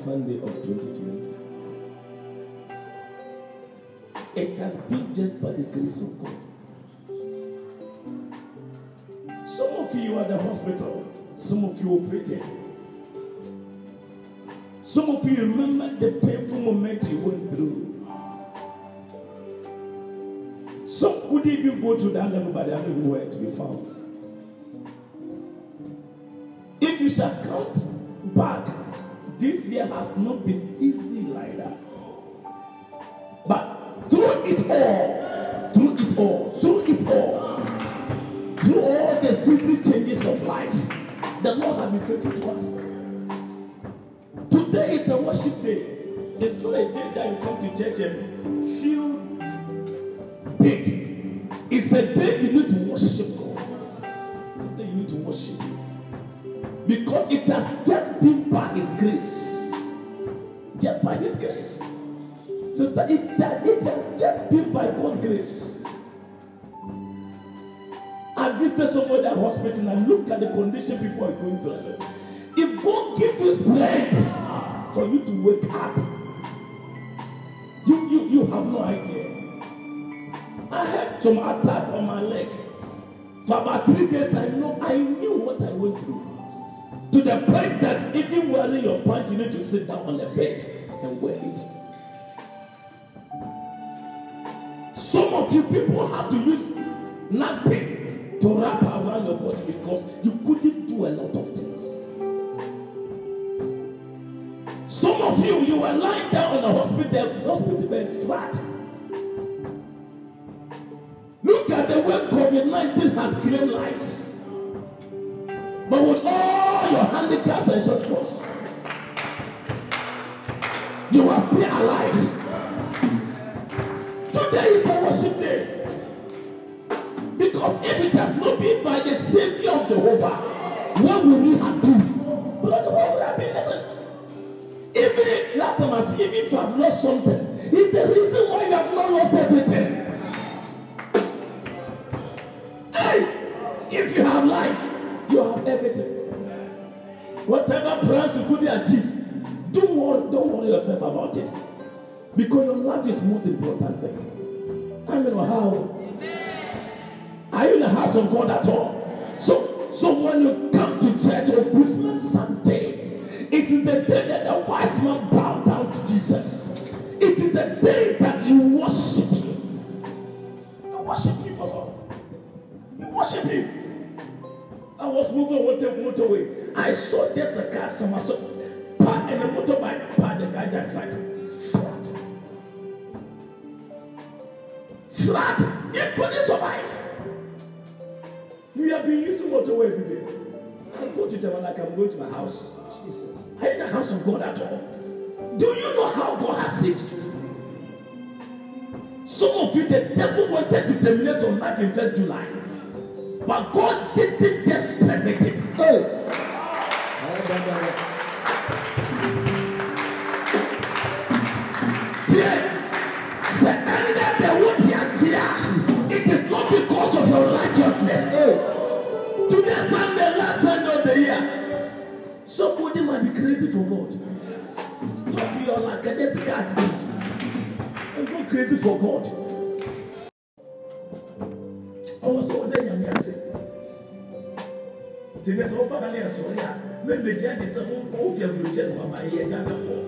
Sunday of 2020. It has been just by the grace of God. Some of you are at the hospital. Some of you operated. Some of you remember the painful moment you went through. Some could even go to that level, but they are nowhere to be found. If you shall count back, this year has not been easy like that. But through it all, through it all, through it all, through all the season changes of life, the Lord has been faithful to us. Today is a worship day. It's not a day that you come to church and feel big. It's a day you need to worship God. Today you need to worship Him. Because it has just been by His grace. Just by His grace. Sister, it, it has just been by God's grace. I visited somebody at hospital and I looked at the condition people are going through. I said, if God give you strength for you to wake up, you, you, you have no idea. I had some attack on my leg. For about three days, I know I knew what I went through. To the point that even wearing your pants, you need to sit down on the bed and wear it. Some of you people have to use napping to wrap around your body because you couldn't do a lot of things. Some of you, you were lying down on the hospital, hospital bed flat. Look at the way COVID 19 has claimed lives. But with all your handicaps and shortfalls, you are still alive. Today is a worship day. Because if it has not been by the Savior of Jehovah, what would we have done? Brother, what would have been? Listen. Even last time I said, even if you have lost something, Life is most important thing. I mean, how? Are you in the house of God at all? So, so when you come to church on Christmas Sunday, it is the day that the wise man bowed down to Jesus. It is the day that you worship Him. You worship Him, Pastor. You worship Him. I was moving with the motorway. I saw just a car somewhere. So, park in the motorbike, Flat. He couldn't survive. We have been using motorway every day. I go to them like I'm going to my house. Jesus. Are you in the house of God at all? Do you know how God has saved you? Some of you, the devil wanted to terminate your life in first July. But God didn't just permit it. Hey. Ah, righteousness. Hey. Today, Sunday, last Sunday of the year. Somebody might be crazy for God. Stop your lackadaisical attitude. And go crazy for God. Ọwọ́ sọ ọdẹ yàn ní ẹsẹ̀. Tìmẹ̀ sọ ọba náà ní ẹ̀sọ́ yà mẹ́mẹ́jì á di sẹ́ fún kọ́ òfin ẹ̀bùrùjẹ́ ní wàá yẹ Ghana fọ́.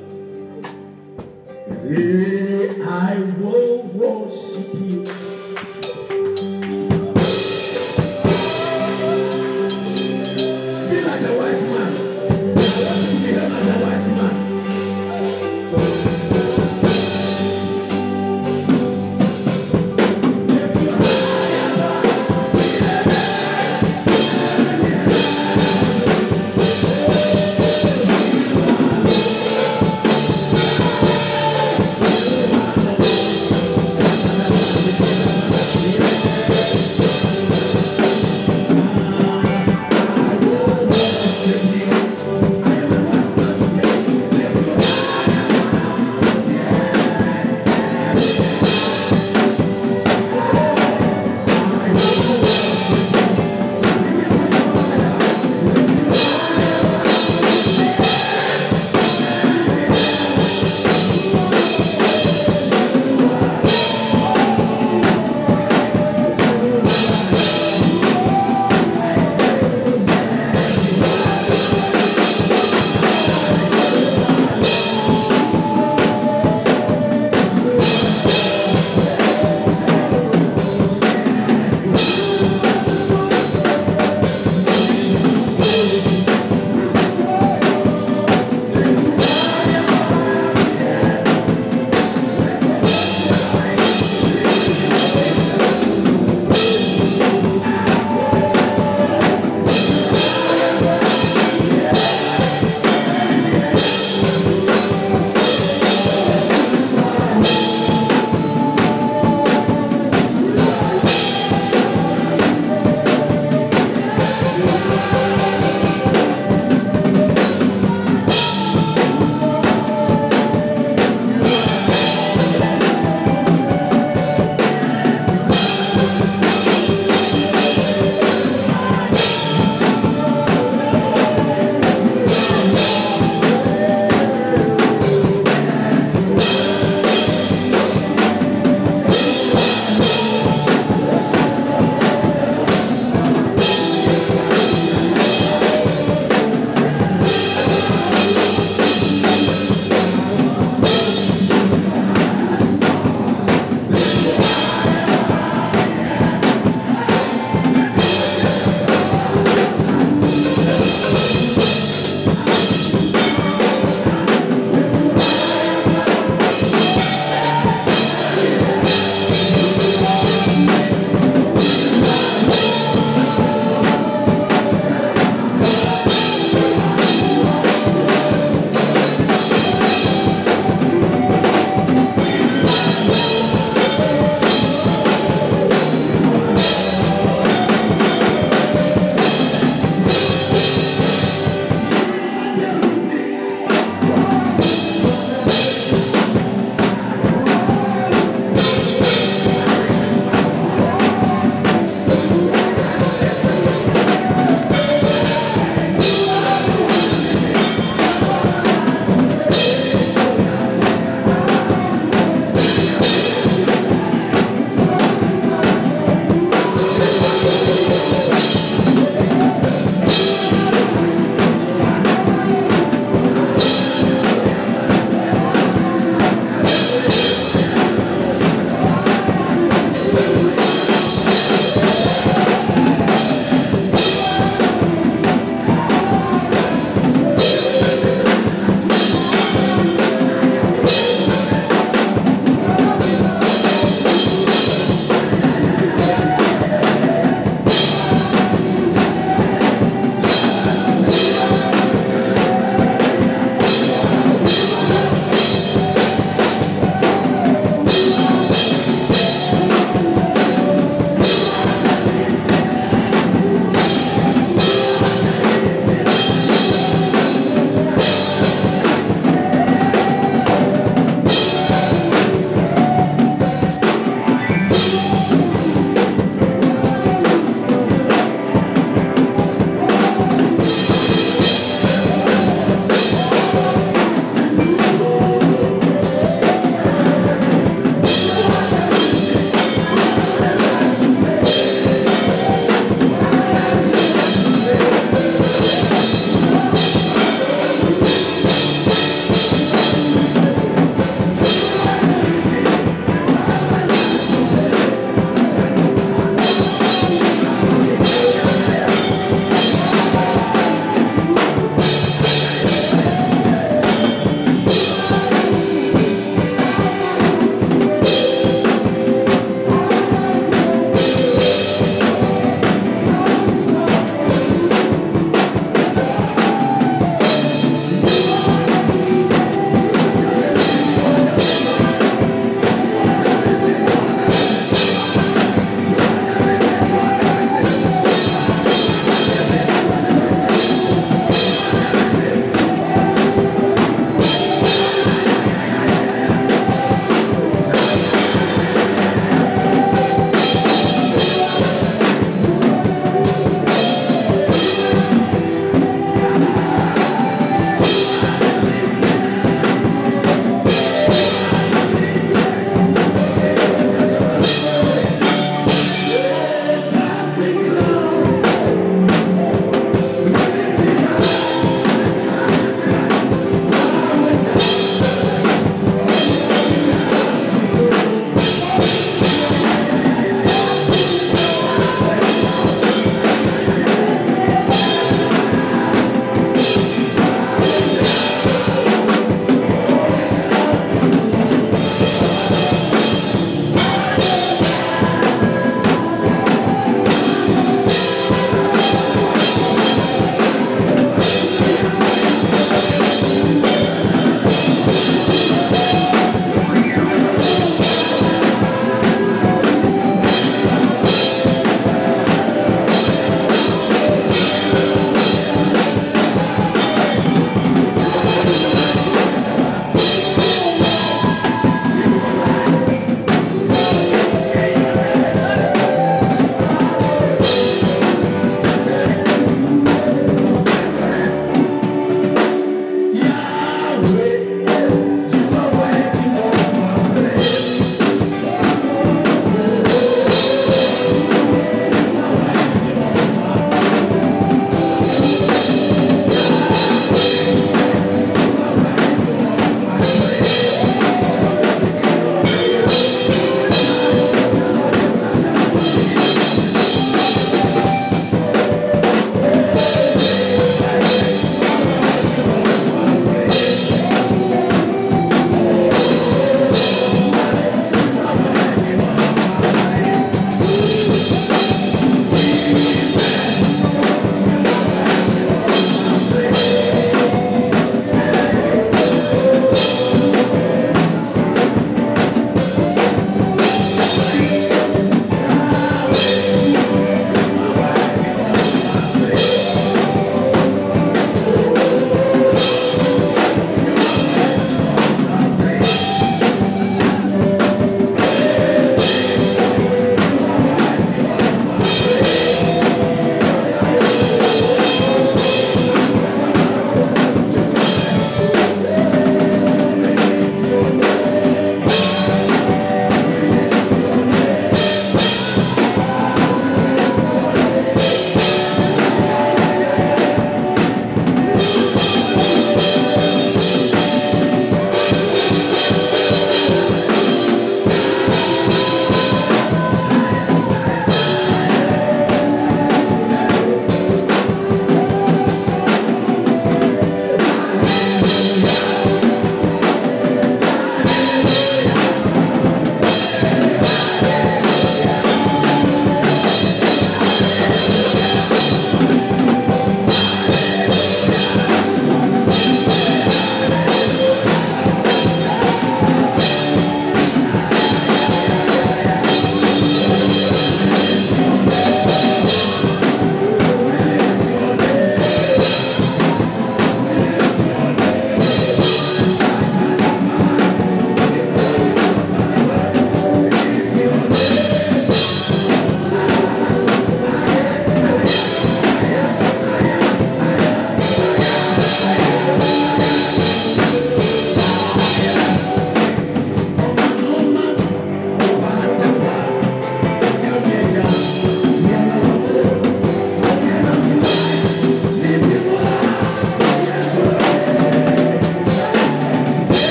Say, I will worship you.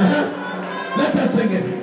Let us sing it.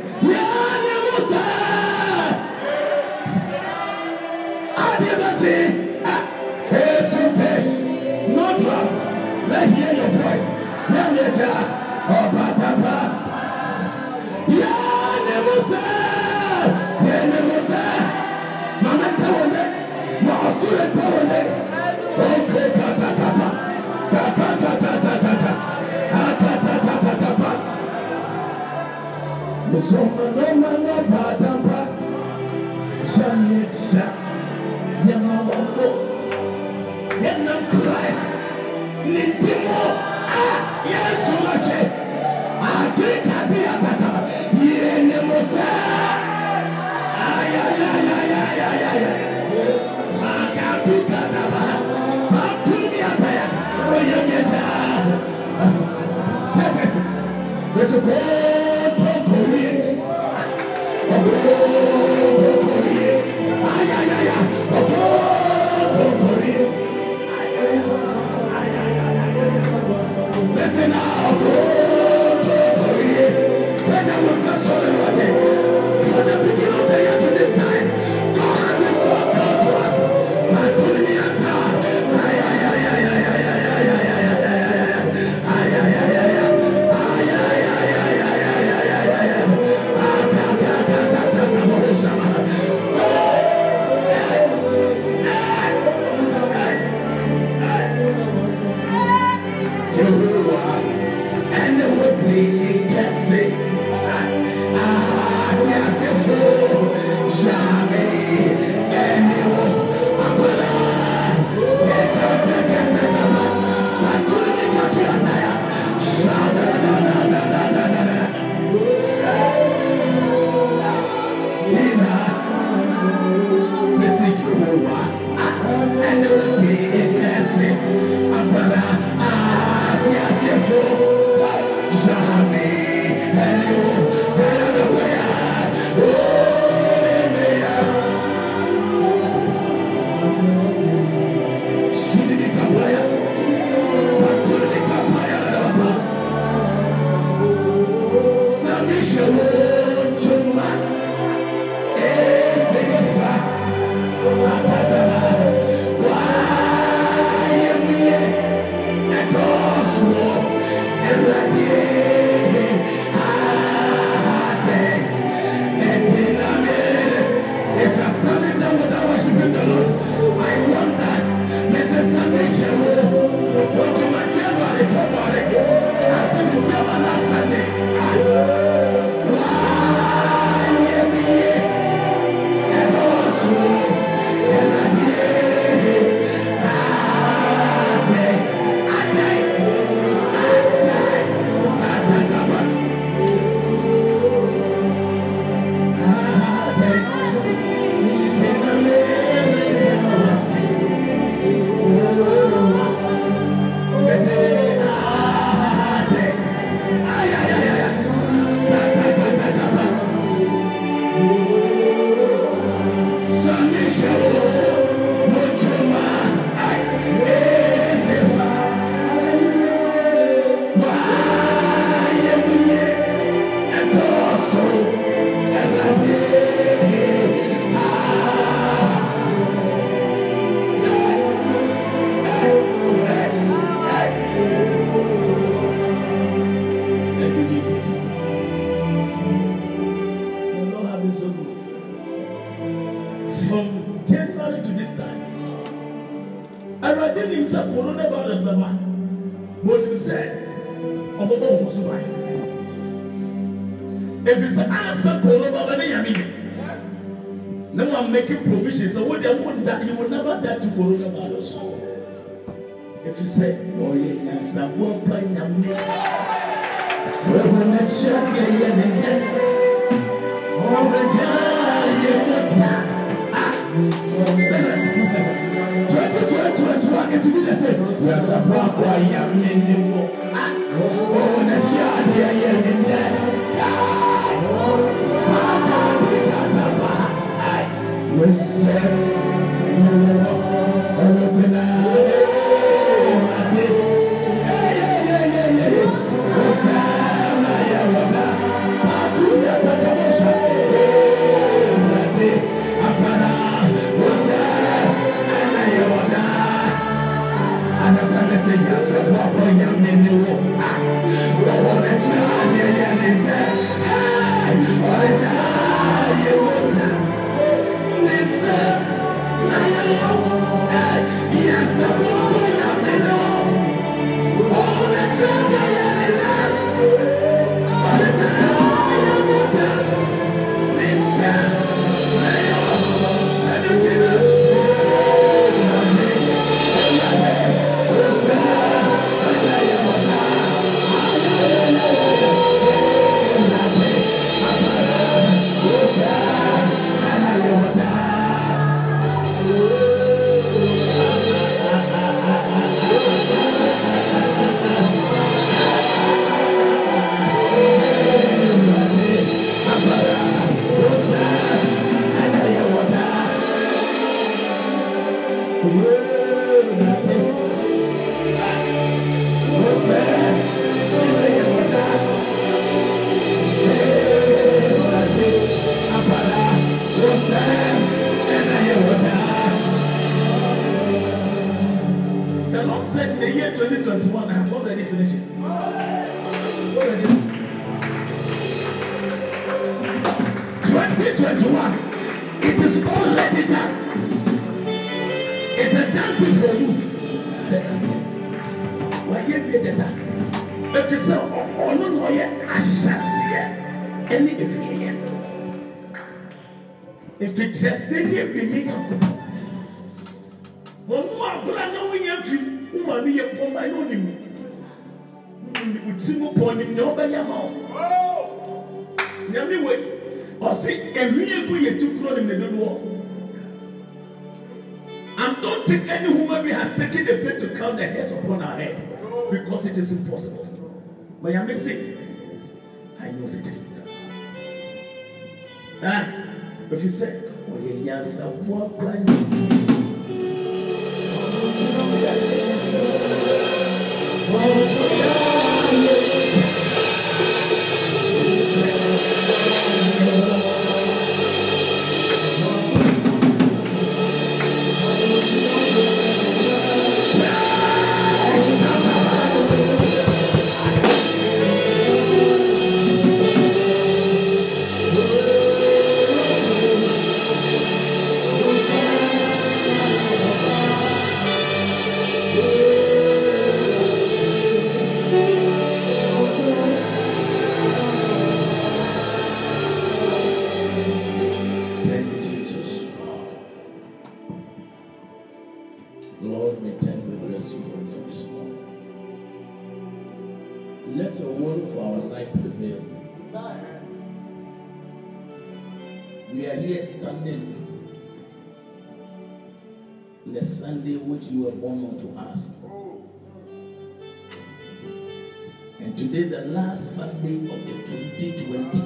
Today, the last Sunday of the 2020.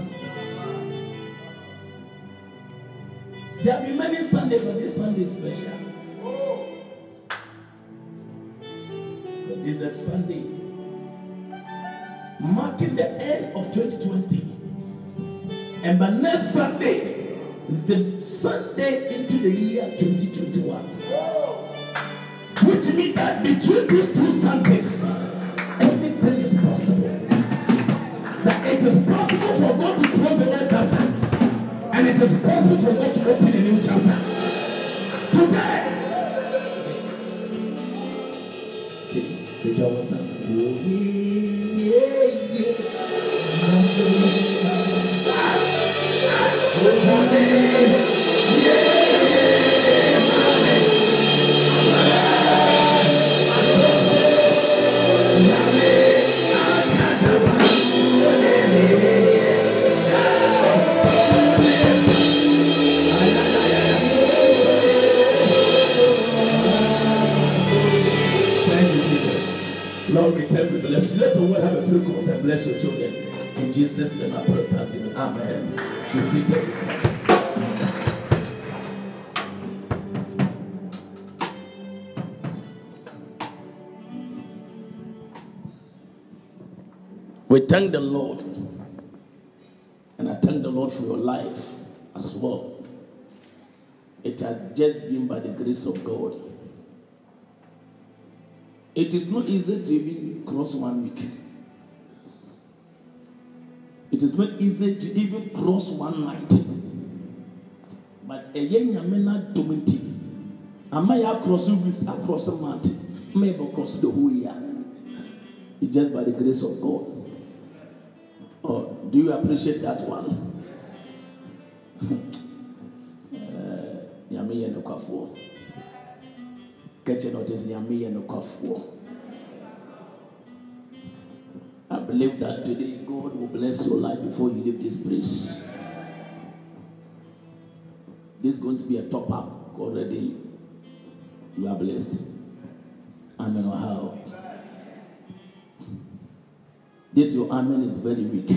There have been many Sundays, but this Sunday is special. But this is a Sunday marking the end of 2020. And by next Sunday is the Sunday into the year 2021. Which means that between these two Sundays, it is possible for God to close a word chapter. And it is possible for God to open a new chapter. Today. Did y'all? Bless your children. In Jesus' name, I pray, thanksgiving. Amen. Be seated. We thank the Lord. And I thank the Lord for your life as well. It has just been by the grace of God. It is not easy to even cross one week. It is not easy to even cross one night. But a young yamena domiti. Am I across weeks across a month? Maybe across the whole year. It's just by the grace of God. Oh, do you appreciate that one? Eh, Nyame yɛ nokwafoɔ. Kɛkyɛ. I believe that today God will bless your life before you leave this place. This is going to be a top up. Already, you are blessed. Amen. Or how? This your amen is very weak.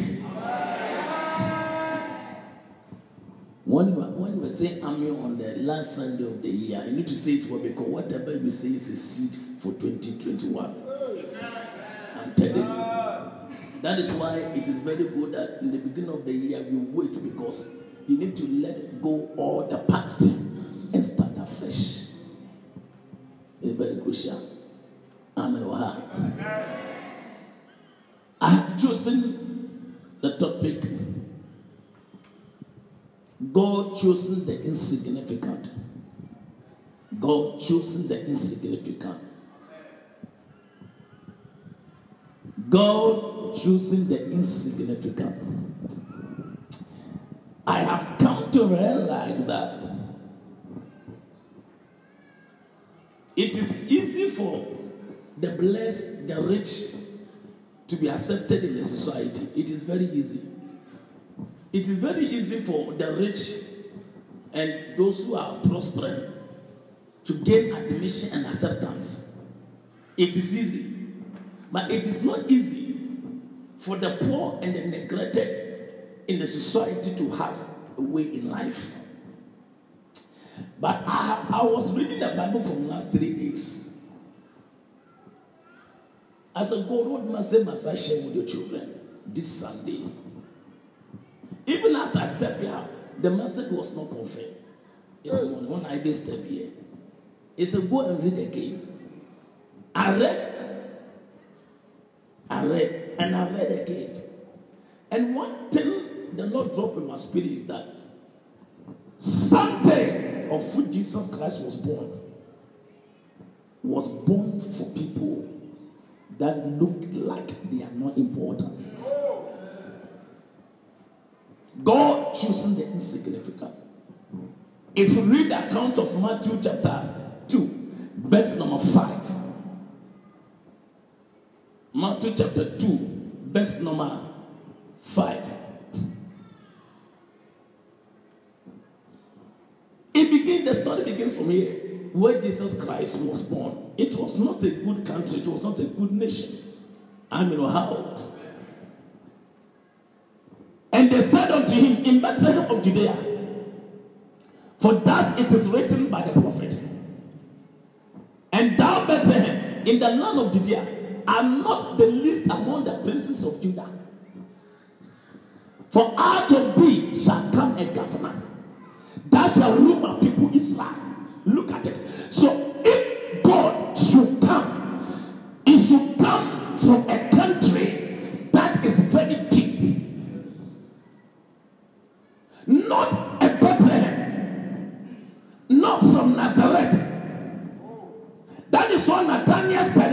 When you, are, when you say amen on the last Sunday of the year, you need to say it well because whatever you say is a seed for 2021. I'm telling you. That is why it is very good that in the beginning of the year you wait because you need to let go all the past and start afresh. It's very crucial. Amen. Wow. I have chosen the topic God chosen the insignificant. God chosen the insignificant. God choosing the insignificant. I have come to realize that it is easy for the blessed, the rich to be accepted in the society. It is very easy. It is very easy for the rich and those who are prospering to gain admission and acceptance. It is easy. But it is not easy for the poor and the neglected in the society to have a way in life. But I, I was reading the Bible from the last three days. As a God, what must I must I share with your children this Sunday? Even as I step here, the message was not confirmed. It's hmm. one when I did step here. It's a go and read again. I read, I read, and I read again. And one thing the Lord dropped in my spirit is that something of which Jesus Christ was born was born for people that look like they are not important. God choosing the insignificant. If you read the account of Matthew chapter 2, verse number 5, Matthew chapter 2, verse number 5. It begins, the story begins from here, where Jesus Christ was born. It was not a good country, it was not a good nation. I mean, how? And they said unto him, In Bethlehem of Judea, for thus it is written by the prophet, And thou, Bethlehem, in the land of Judea, are not the least among the princes of Judah. For out of thee shall come a governor that shall rule my people Israel. Look at it. So if God should come, it should come from a country that is very big. Not a Bethlehem. Not from Nazareth. That is why Nathaniel said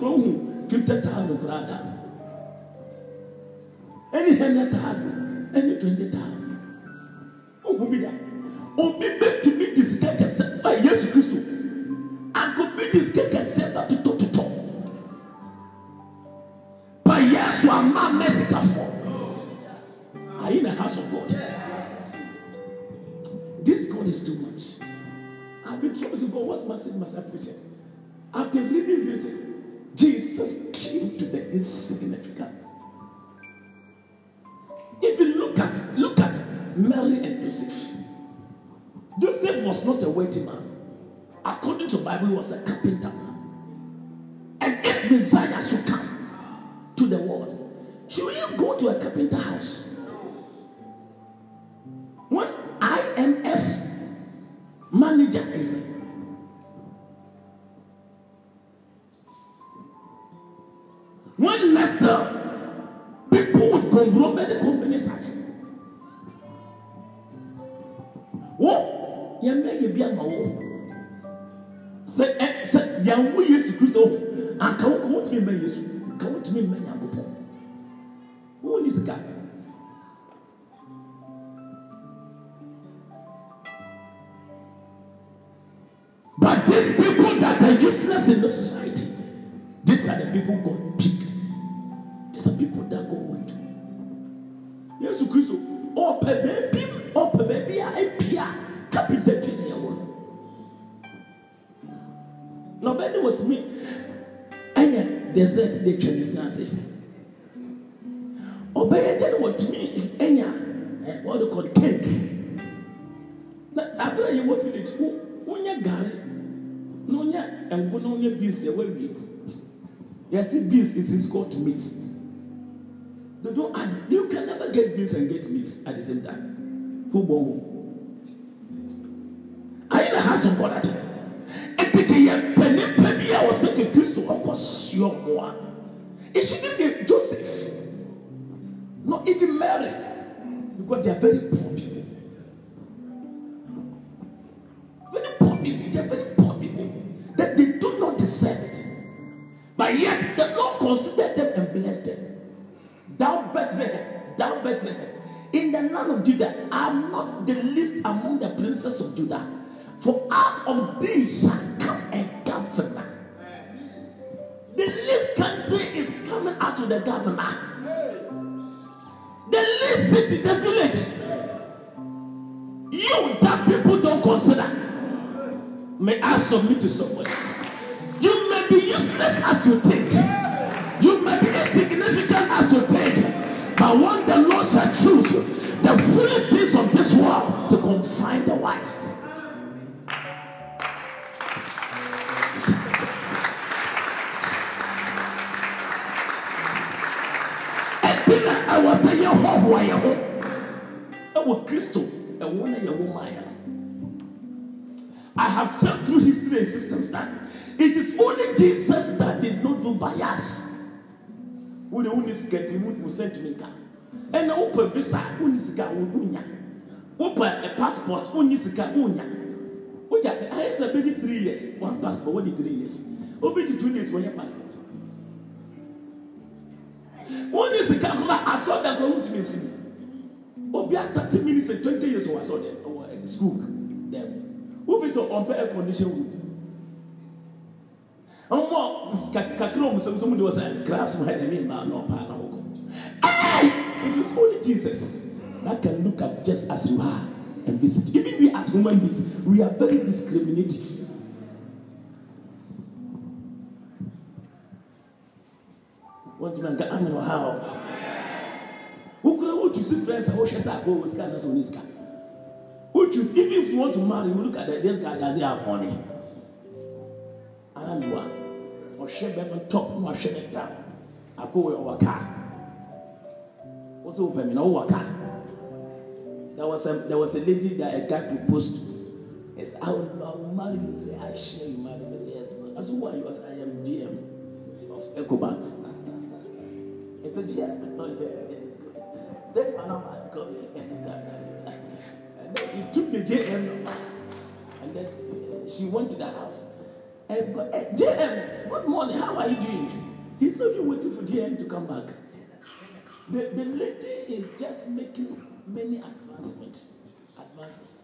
akɔto so wosu kura ohu fifty thousand kura da ɛne hundred thousand ɛne twenty thousand ohu bi da obi bɛtumi di sika kɛseɛ a Yesu Kristo anka obi di sika kɛseɛ bɛtotɔtotɔ ba Yesu ama mɛsikafoɔ. Are you in the house of God? This God is too much. I've been to say, God, what must I I appreciate? After reading this, Jesus came to the insignificant. If you look at look at Mary and Joseph, Joseph was not a wealthy man. According to Bible, he was a carpenter. And if Messiah should come to the world, should you go to a carpenter house? When IMF manager is when Leicester, people would conglomerate the companies are there. Yɛ bi ama wo. Sɛ ɛ sɛ yɛn wo Yesu anka wo ka wo tumi mɛ Yesu, ka wo tumi mɛ Nyankopɔn. Wo ni sika. But these people that are useless in the society, these are the people God picked. Ɔpɛ baabi ɔpɛ baabi a epia kapita fi ne ɛwɔ no. Na ɔbɛn de wɔtumi ɛnyɛ desert de twɛ ne sin ase. Ɔbɛyɛ de wɔtumi ɛnya ɛ they call cake. Na abira yi wɔ village wo wonyɛ gari? Na wonyɛ ngo na wonyɛ beans yɛ wɔawie yɛsi beans is is called meat they don't add you can never get beans and get meat at the same time who born who are you the house of God at all eteke yɛ pɛ nipa bi a wɔsɛ ke kristo ɔkɔ sio mo a it shouldn't be Joseph not even Mary because they are very poor people. very poor people. They are very poor people. That they do not deserve it. But yet the Lord considered them and blessed them. Thou Bethlehem, thou Bethlehem, in the land of Judah, I'm not the least among the princes of Judah. For out of thee shall come a governor. The least country is coming out of the governor. The least city, the village. You that people don't consider. May I submit to someone? You may be useless as you think. But when the Lord shall choose the foolish things of this world to confine the wise. ɛbi na ɛwɔ sɛ yɛhoahoa yɛ ho ɛwɔ kristo ɛwɔ na yɛwɔ maa yɛ no I have checked through history and systems that it is only Jesus that did not do bias. Wo de wo ni sika ti mu sentiment ka. Ɛna wo pɛ visa wo ni sika wo wo nya. Wo pɛ a passport wo ni sika wo nya. Wo ja sɛ ayɛ sɛ bɛ di three years one passport wo di three years. Obi di two years wo nya passport. Wo ni sika kuma asɔ da ko wo tumi si. Obi a start ministry twenty years wɔ asɔ dɛ wɔ school dem wofi sɛ ɔmpɛ air condition room ɔmo kakra ɔmo sɛ ɔmo de wɔ sɛ grass mu ha ɛmi mmaa na ɔpaa na ɔkɔ ɛɛ it is only Jesus that can look at just as you are and visit. Even we as human beings we are very discriminative. Wɔn ti ma nka amen wɔ ha o wokura wotu si friends a wɔhwɛ sɛ akɔ wɔ sika na sɛ wɔn ni sika. Is, even if you want to marry, you look at that, this guy doesn't have money. Hallelujah. ɔhwɛ bɛma top na ɔhwɛ ne down ako ɔwɔ car wɔsɛ wopɛ mi na car there was a there was a lady that a guy proposed to. He said I will, I will marry you. He said I share you marry me yes man. I said who are you? I am GM of Ecobank he said GM oh yeah it's good. Take my number call me. And then he took the JM number. And then she went to the house go, hey, JM good morning how are you doing he's not even waiting for JM to come back the, the lady is just making many advancement, advances.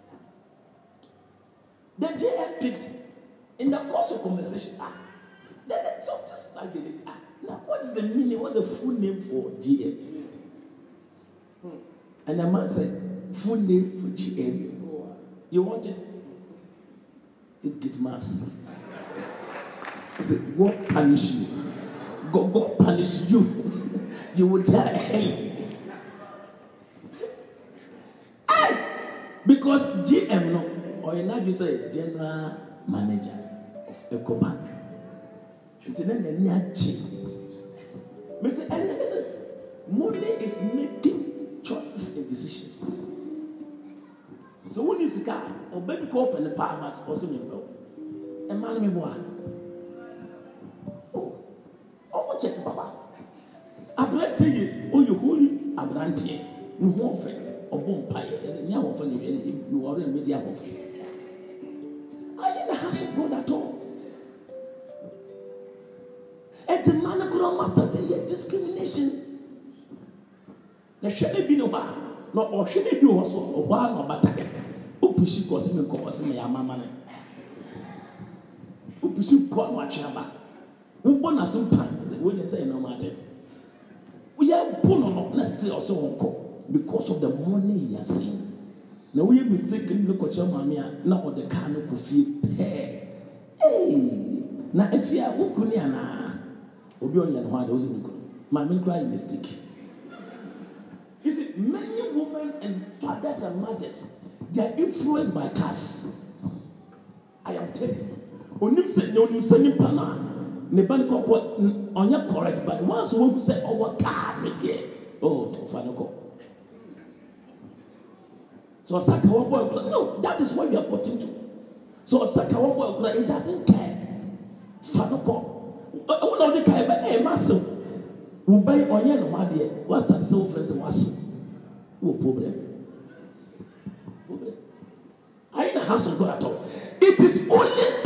The JM picked in the course of conversation. Ah, then the so just like the lady. Ah, now what is the meaning? What's the full name for GM? And the man said, full name for GM. You want it? It gets mad. He said, God punish you. God, God punish you. you will die. Aye! Because GM no, or now you say general manager of EcoBank. Nti na n'ani agye. Mese ɛnna mese money is making choices and decisions. So wo ni sika a ɔbɛbi kɔ ɔpɛ ne paa ma ɔso mi bɛ o. Ɛmaa no mi bɔ a. O check papa. Aberante yi oyɛ holy aberanteɛ ne ho ɔfɛ ɔbɔ mpaeɛ ɛsɛ nyɛ abɔfra ne ne ne wɔre ne di abɔfra. Are you in the house of God at all? ɛti mmaa no koraa ɔmo asate yɛ discrimination. Na hwɛ ne bi ne hɔ a na ɔhwɛ ne bi wɔ so ɔhɔ a na ɔbata opusi kɔ ɔsɛ mi kɔ ɔsɛ mi yɛ amama ne. Opusi kɔ a na watwe aba wobɔ na so mpa wɔn nyɛ sɛ nɔɔma ade woyɛ bo no no na still ɔsɛ wɔn kɔ because of the money he has seen. Na woyɛ mistake ne kɔkyɛ maame a na ɔde kaa no kɔ fie pɛɛ ee na efi a wokɔ ne anaa obi ɔnyɛ ne ho ade ɔsɛ ne kɔ maame nkura yɛ mistake you see many women and fathers and mothers they are influenced by cars. I am telling you. Onim sɛ ne onim sɛ nipa no a ne ba ne kɔkɔ ɔnyɛ correct but once wɔn sɛ ɔwɔ car ne deɛ oh ɔfa ne kɔ so ɔsaka wɔn bɔ ɛkura no that is what you are putting to. So ɔsaka wɔn bɔ ɛkura it doesn't care. Fa no kɔ ɛ wɔn na ɔde ka ɛbɛ ɛyɛ ma sew wo ba yi ɔnyɛ ne ho adeɛ wasta sɛ wofrɛ sɛ wasew wɔ problem problem are you in the house of God at all it is only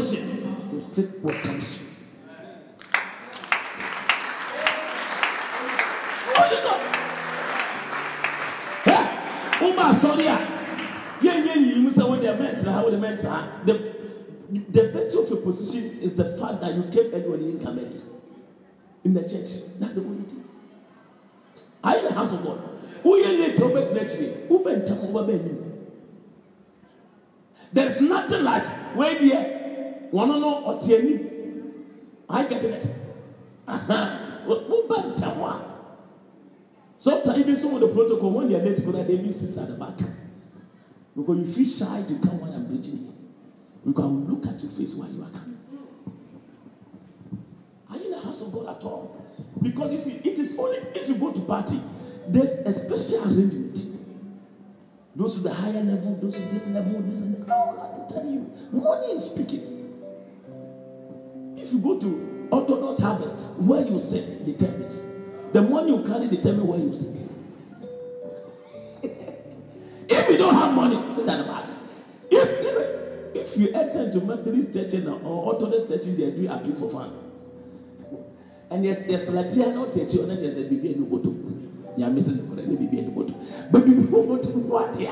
situation he still welcomes you. Only God. Ɛ, woma asɔre a yɛnyɛ nyiyimu sɛ wode mɛntena ha wode mɛntena ha the the virtue of your position is the fact that you came early or you in the church. That's the only thing. Are you in the house of God? Woyɛ late na wobɛtena akyire wobɛbɛ anim there is nothing like wey deɛ wɔn no ɔte anim I get it aha wobɛntam a Sometimes even some of the protocol when they are late, but they leave sits at the back. Because you feel shy to come when I'm preaching. You can look at your face while you are coming. Are you in the house of God at all? Because you see, it is only if you go to party, there's a special arrangement. Those with the higher level, those with this level, this and that. No, I'm telling you, money is speaking. If you go to Orthodox harvest, where you sit determines. The money you carry determine where you sit. if you don't have money, sit at the back. If listen, if you enter into Methodist church and- or Orthodox church, they are doing appeal for fun. And yes, yes, Latia no church, or not just a baby and no You are missing the correct baby and no But people go to what here?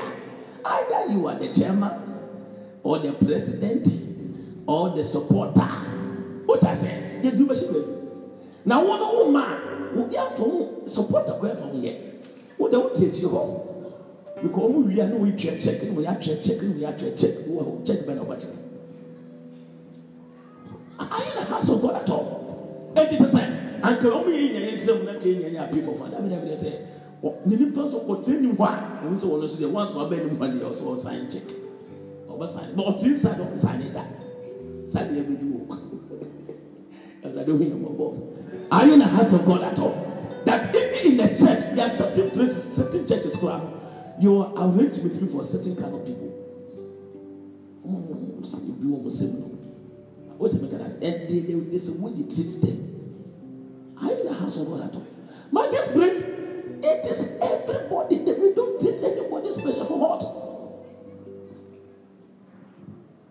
Either you are the chairman, or the president, or the supporter. What I say? They do what you do. na wɔn no wo ma wo yɛ afɔm supporter kɔ ɛfɔm yɛ. Wo de wo te akyi hɔ. Because wɔn wia ne wo twɛ check ne wo yɛ atwɛ check ne wo yɛ atwɛ check wo wɔ check bɛ na ɔbɛtwɛ ayi na ha so God at all? Eti te sɛ anka wɔn yɛ nyɛ yɛ sɛ wɔn na kɛ nyɛ nyɛ api fɔfɔ dabi dabi sɛ ɔ ne nipa so ɔtɛ ni hɔ a wɔn sɛ wɔn nso deɛ wɔn asɔ ɔbɛn ne mu hɔ deɛ ɔsɔ ɔsan check. Ɔbɛ sign but ɔtɛ inside ɔbɛ sign da. Saa deɛ bɛdi wo awurade hu yɛ mmɔbɔ are you in the house of god at all? That even in the church there are certain places certain churches kora your arrangement be for certain kind of people. A no. What you make that? And they they they say when you treat them. Are you in the house of god at all? My this place it is everybody. That we don't treat anybody special for what?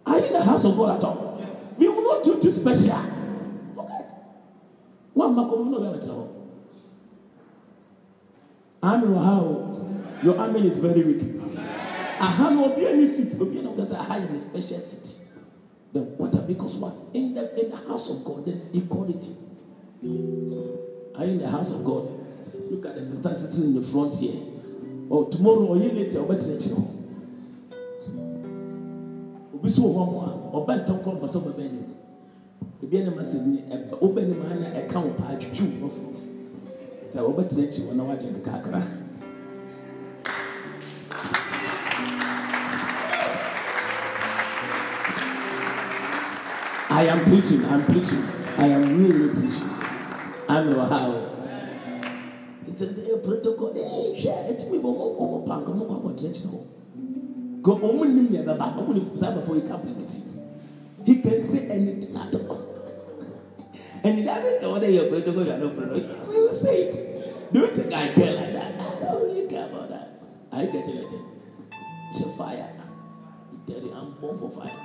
Are you in the house of god at all? We will not treat you special one man come no be able to army wɔ ha o. Your army is very weak. Aha na obi ani seat obi ani kasa aha yɛ special seat. Then what because what in the in the house of God there is equality. Are you in the house of God? Look at the sister sitting in the front here. Oh tomorrow ɔyɛ late a ɔbɛtena akyire hɔ obi so wɔ hɔ mo a ɔbɛ ntɛm kɔ ɔbɛsɛ ɔbɛbɛ anim ebi anim ha na ɛka paa twitwi hɔ na wagye nkakra. I am preaching, I'm preaching, I am really preaching. I'm a how. It's a protocol. Hey, share it to me, but I'm a punk, I'm a confidential. Go on, me, never back, I'm going to say before you can't predict it. He can say anything at all. And he doesn't know you're going to go, you're not going to He will say it. Do you think I care like that? I don't really care about that. I get it. It's a fire. I tell you, I'm born for fire.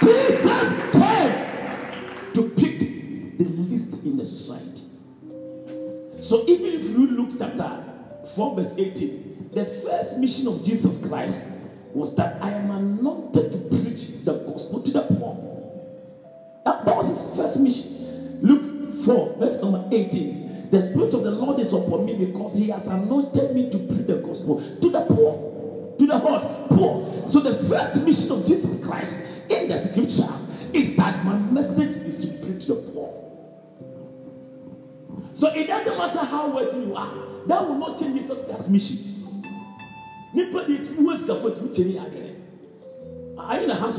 Jesus came to pick the least in the society. So even if you look chapter 4, verse 18, the first mission of Jesus Christ was that I am anointed to preach the gospel to the poor. That, was his first mission. Luke 4, verse number 18. The Spirit of the Lord is upon me because He has anointed me to preach the gospel to the poor, to the what? Poor. So the first mission of Jesus Christ in the scripture is that my message is to preach the poor. So it doesn't matter how wealthy you are, that will not change Jesus Christ's mission. Nipa de tu mu esika fo tu kyeni agere. Are you in the house?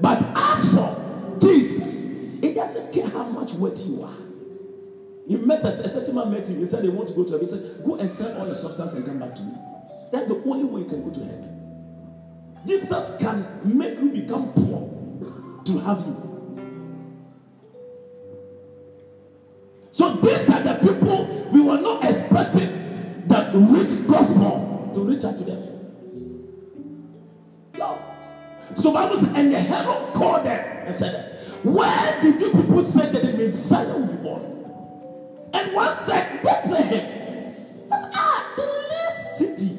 But as for Jesus, it doesn't care how much wealthy you are. He met us, a certain man met him. He said they want to go to heaven. He said, Go and sell all your substance and come back to me. That's the only way you can go to heaven. Jesus can make you become poor to have you. So these are the people we were not expecting that rich gospel to reach out to them. So Bible says, and the Herod called them and said, Where did you people say that the Messiah will be born? And one said, Bethlehem. I said, Ah, the least city.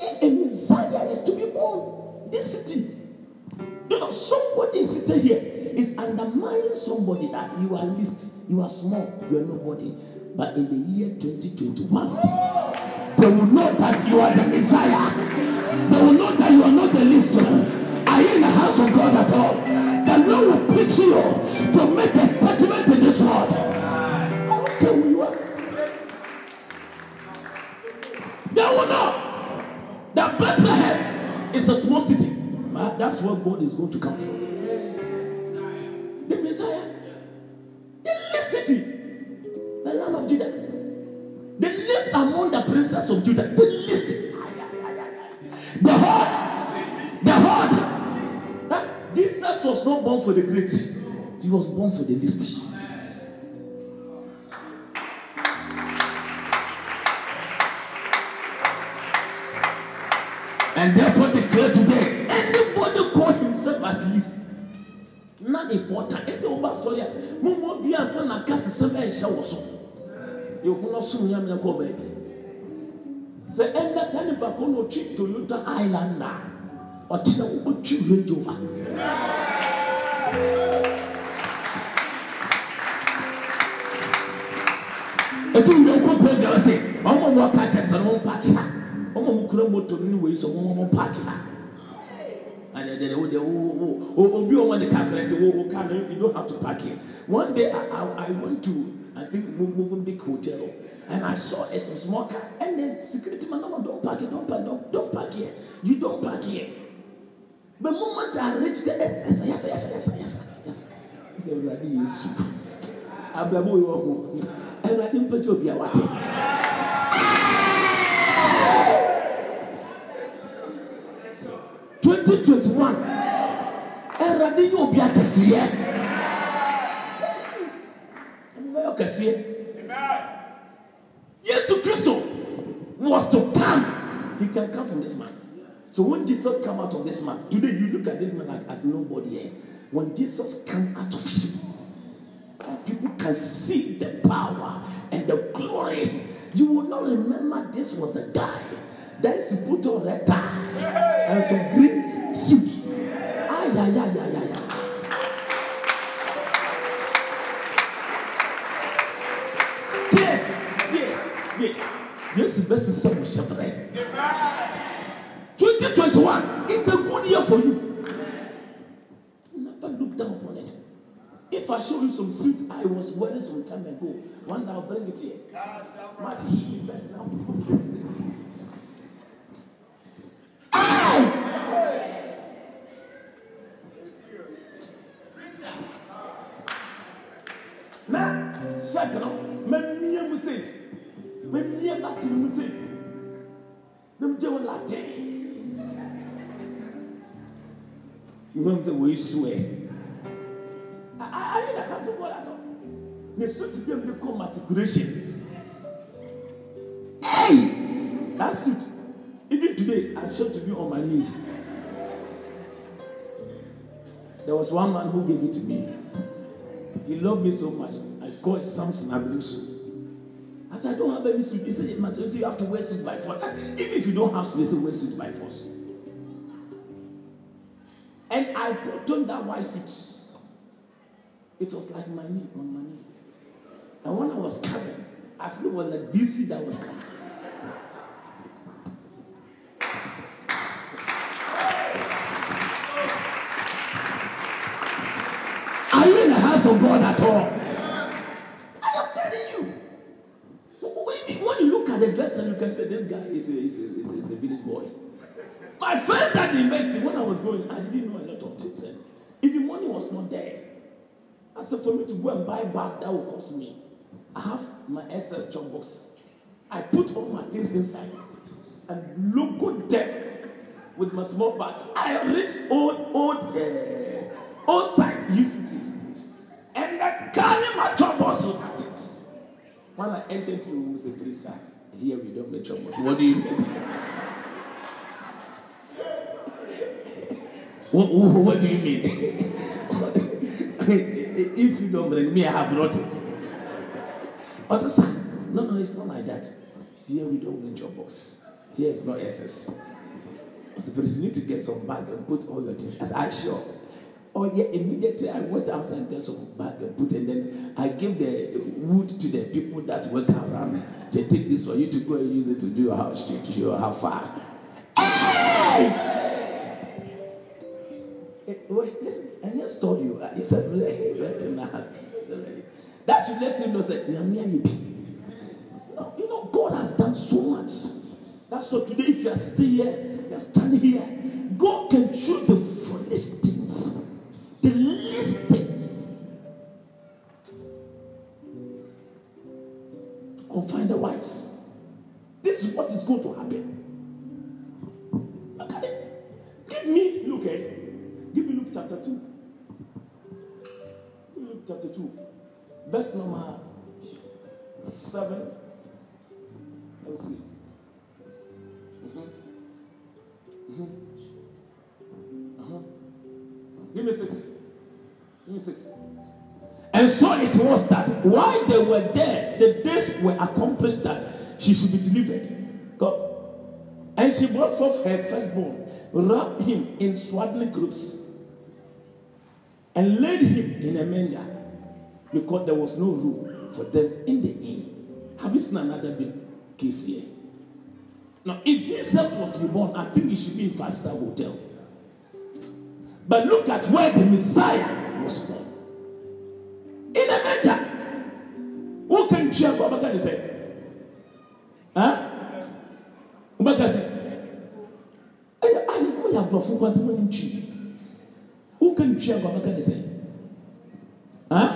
If a Messiah is to be born, this city. You know, somebody is sitting here is undermining somebody that you are least, you are small, you are nobody. But in the year 2021, they will know that you are the Messiah. They will know that you are not the least. Are you in the house of God at all? The Lord will preach you to make a statement in this world. Who you are. They will know that Bethlehem is a small city. But that's where God is going to come from. The Messiah. The least city. The land of Judah. The least among the princes of Judah. The least. The horde. The horde. Huh? Jesus was not born for the great. He was born for the least. And therefore declare today, important. It's over so yeah. Mumu bi anfa na ka sesem ɛnhyɛ wɔ so. Yehu no so nyame na kɔ baabi. Sɛ ɛnda sɛ nipa ko na otwi Toyota Highlander ɔtena otwi Range Rover. Etu ndi okɔ pɛ bi ɔsɛ ɔmo mo ɔka kɛse no wɔn paaki ha ɔmo mo kura moto no ne wei so wɔn wɔn paaki ha. And then they, they, oh, oh, oh, obi ọmọ de kakra sẹ wo wo car no you don't have to park here one day I, I, I went to I think big hotel, and I saw a small car, and the security man, no, don't park here, don't park, don't, don't park here, you don't park here. The moment I reached the end, yes, sir, yes, yes, yes, yes, yes. He said, "Awurade Yesu, abrabọ yi wọ ho, Awurade mpẹjọ obi a wate." Twenty twenty one, Awurade nye obi akɛseɛ. Ɛnubɛyɛ ɔkɛseɛ. Yesu Kristo was to come. He can come from this man. So when Jesus come out of this man, today you look at this man like as nobody here. When Jesus come out of you, and people can see the power and the glory, you will not remember this was the guy used to put on that tie and some green suit. Ay, ay, ay, ay, ay, ay. Dear, dear, dear. Yes, best is some shepherd. 2021, it's a good year for you. Never look down upon it. If I show you some suit I was wearing some time ago, one day I'll bring it here. My he better now. We swear. I I I na kaso bola to. Ne so to be able to come articulation. Hey! That suit. Even today, I'm sure to be on my knee. There was one man who gave it to me. He loved me so much. I call it Samson Abusu. I said, I don't have any suit. He said, Matthew, you have to wear suit by force. Even if you don't have suit, they say wear suit by force. And I put on that white suit. It was like my knee on my knee. And when I was coming, I it was like BC that was coming. Are you in the house of God at all? I am telling you. When you, look at the dresser, you can say this guy is a, is a, is a, is a village boy. My first time in university, when I was going, I didn't know a lot of things. And the money was not there, I said for me to go and buy bag, that would cost me. I have my SS job box. I put all my things inside and logo them with my small bag. I reached old, old, uh, old site UCC. And that carry my job box with my things. When I entered the room, I said, please, sir, here we don't make job box. What do you mean? What, what, do you mean? if you don't bring me, I have nothing. Oh, I said, sir, no, no, it's not like that. Here we don't bring your box. Here is no SS. I said, but you need to get some bag and put all your things. I I sure. Oh yeah, immediately I went outside and get some bag and put and then I gave the wood to the people that work around. They take this for you to go and use it to do your house to show how far. Hey! Eh, listen, I just told you, a very, very That should let you know that Nyamia you be. No, you know, God has done so much. That's why today, if you are still here, you are standing here, God can choose the foolish things, the least things, to confine the wise. This is what is going to happen. Look at it. Give me, look at it. Luke chapter 2. Luke chapter 2. Verse number 7. Let me see. Uh-huh. Give me 6. Give me 6. And so it was that while they were there, the days were accomplished that she should be delivered. God. And she brought forth her firstborn, wrapped him in swaddling clothes, and laid him in a manger because there was no room for them in the inn. Have you seen another big case here? Now, if Jesus was to be born, I think he should be in five star hotel. But look at where the Messiah was born. In a manger. Who ne sɛ ah wobɛka sɛ ɛyɛ ayɛ woyɛ aborɔfo nkwante wonim twi woka ne twi a wabɛka ne sɛ ah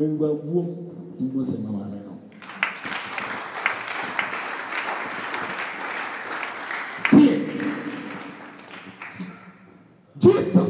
ngwabuom mbɔ sɛ ma maame no. Tie. Jesus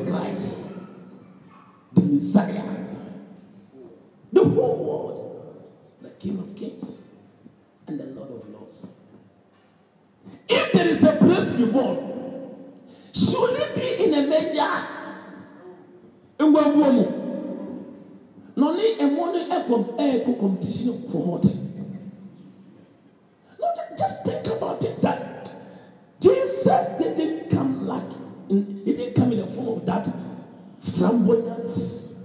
flamboyance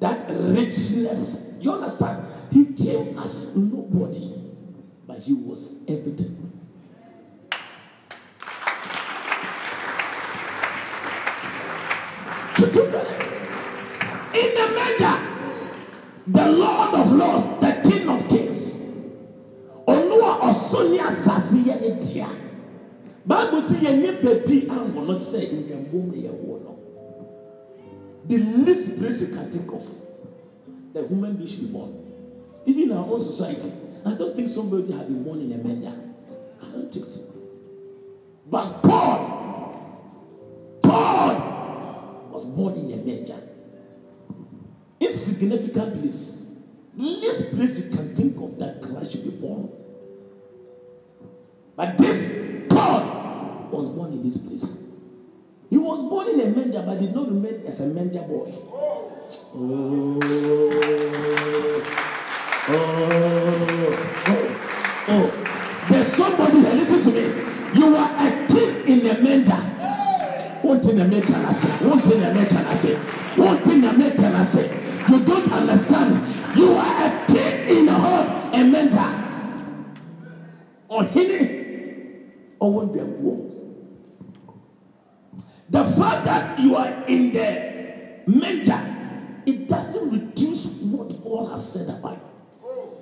that richness you understand? He came as nobody but he was everything. To do that in the manger the lord of lords the king of kings ɔno a ɔso ne asase yɛ ne dea bible sɛ yɛnyɛ baabi anwɔ no sɛ nwambom ne yɛwɔ no the least place you can think of. The human being should be born. Even in our own society i don't think somebody had been born in a manger. I don't think so. But god god was born in a manger. Insignificant place, least place you can think of that Christ should be born. But this God was born in this place. Was born in a manger, but did not remain as a manger boy. Oh, oh, oh, oh. There's somebody here, listen to me. You are a king in a manger. One thing make can I say? One thing make can I say? One thing I make can I say? You don't understand. You are a king in a hut, a manger. Or hidden. Or one Ɔhene ɔwɔ dwanguo. The fact that you are in the manger, it doesn't reduce what God has said about you.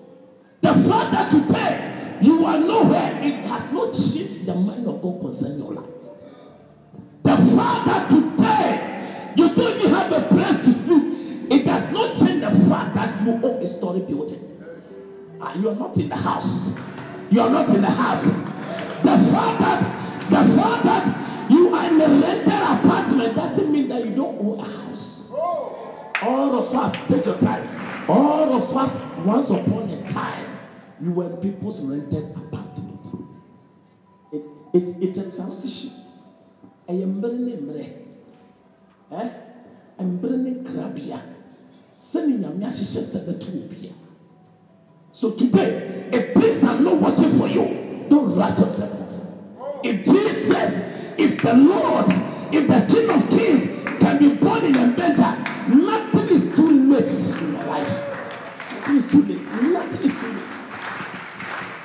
The fact that today you are nowhere, it has not changed the mind of God concerning your life. The fact that today you don't even have a place to sleep, it does not change the fact that you own a story building. Ah, you are not in the house. You are not in the house. The fact that the fact that you are in a rented apartment doesn't mean that you don't own a house. All of us, take your time. All of us, once upon a time, we were people's rented apartment. It, it, it's a transition. ɛyɛ mmerɛ ne mmerɛ ɛ mmerɛ ne krabea sɛne nyame ahyehyɛ sɛ bɛto obia so today if things are not working for you don't write yourself off if jesus if the lord if the king of kings can be born in a manger nothing is too late in your life. Nothing is too late. Nothing is too late.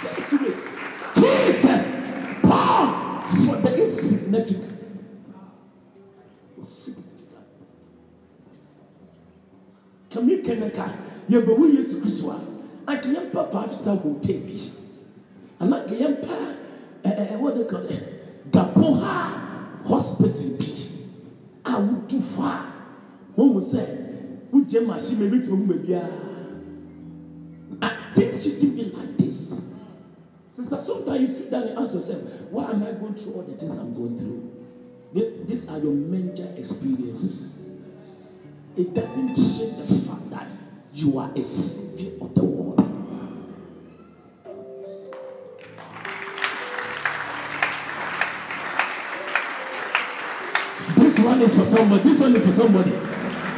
Nothing is too late. Jesus born for the insignificant kàmi kẹnẹka yẹbẹwò yesu kristu a anka yẹn mpa five star hotel bi ananka yẹn mpa ẹ ẹ what they call it gapo ha hospital bi a wodu hɔ a wɔn sɛ wogye machine ebi ti wɔn mu baabi a ah things shouldn't be like this sister sometimes you sit down and ask yourself why am I going through all the things I'm going through. Th- These are your major experiences. It doesn't change the fact that you are a savior of the world. One is for somebody. This one is for somebody.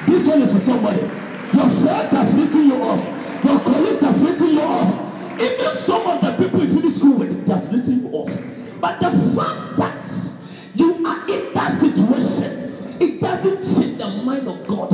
This one is for somebody. Your friends have written you off. Your colleagues have written you off. Even some of the people you finish school with, they have written you off. But the fact that you are in that situation, it doesn't change the mind of God.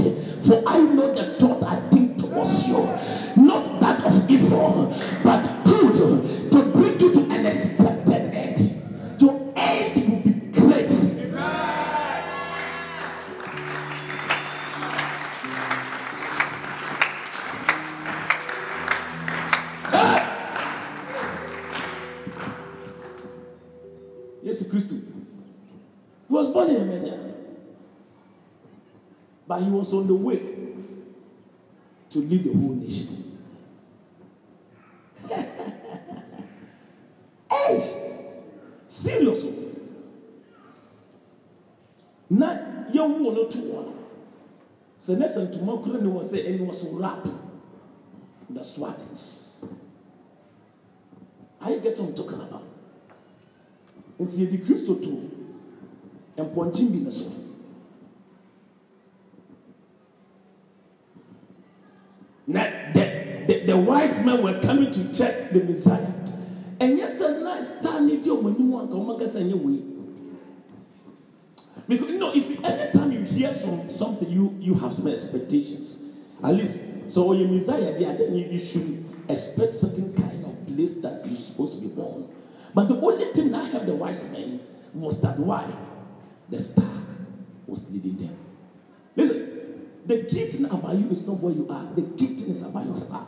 Sɛ ne sɛ ntoma koro ne wɔ sɛ ɛne wɔ so rap the swattings. I get what I'm talking about. Nti yɛde Kristo to mpɔnkye bi ne so. Na the, the, the wise men were coming to check the Messiah. Ɛnyɛ sɛ na star ne di ɔmo anim anka ɔmo akasa nyɛ wei. Because you know, you see, anytime you hear some something, you you have some expectations. At least, so your Messiah there, then you, you should expect certain kind of place that you're supposed to be born. But the only thing I have the wise men was that why the star was leading them. Listen, the key thing about you is not where you are. The key thing is about your star.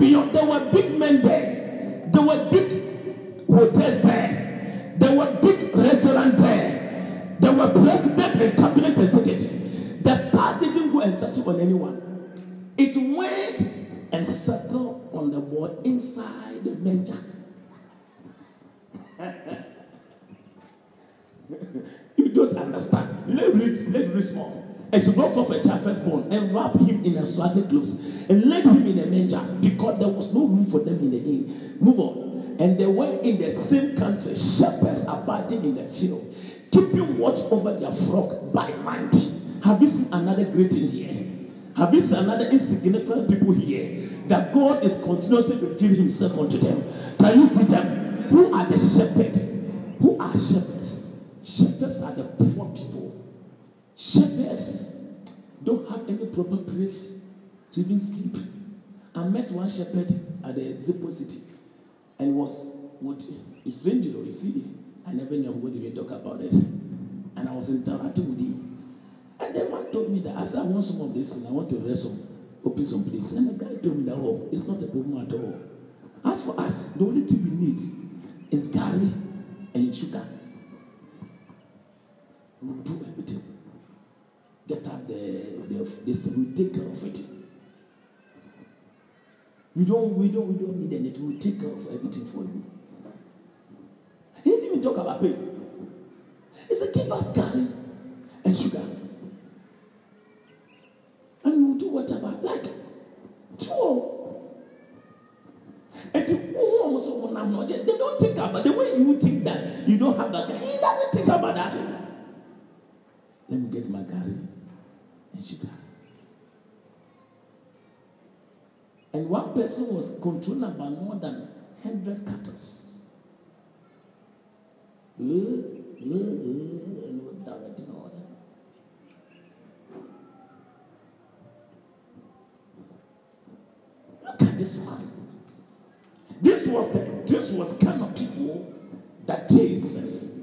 Beyond. There were big men there. There were big hotels there. There were big restaurants there. There were president and cabinet executives. The star didn't go and settle on anyone. It went and settled on the boy inside the manger. you don't understand. Let read, let read small. And she brought forth a child firstborn and wrapped him in a swaddling clothes and laid him in a manger because there was no room for them in the inn. Move on. And they were in the same country, shepherds abiding in the field, keeping watch over their flock by night. Have you seen another great thing here? Have you seen another insignificant people here? That God is continuously revealing himself unto them. Can you see them? Who are the shepherds? Who are shepherds? Shepherds are the poor people. Shepherds don't have any proper place to even sleep. I met one shepherd at the Zippo City and was what it's strange, you you see, I never knew what even talk about it. And I was interacting with him. And then one told me that I said, I want some of this and I want to rest some, open some place. And the guy told me that, oh, it's not a problem at all. As for us, the only thing we need is garlic and sugar. We'll do everything. Get us the, the thing, we'll take care of it. We don't, we don't, we don't need anything. We'll take care of everything for you. He didn't even talk about pay. He said, give us garlic and sugar. And we will do whatever. Like, true. And they don't think about the way you think that you don't have that guy. He doesn't think about that. Let me get my garlic and sugar. And one person was controlled by more than 100 cattle. Look at this one. This was the this was kind of people that Jesus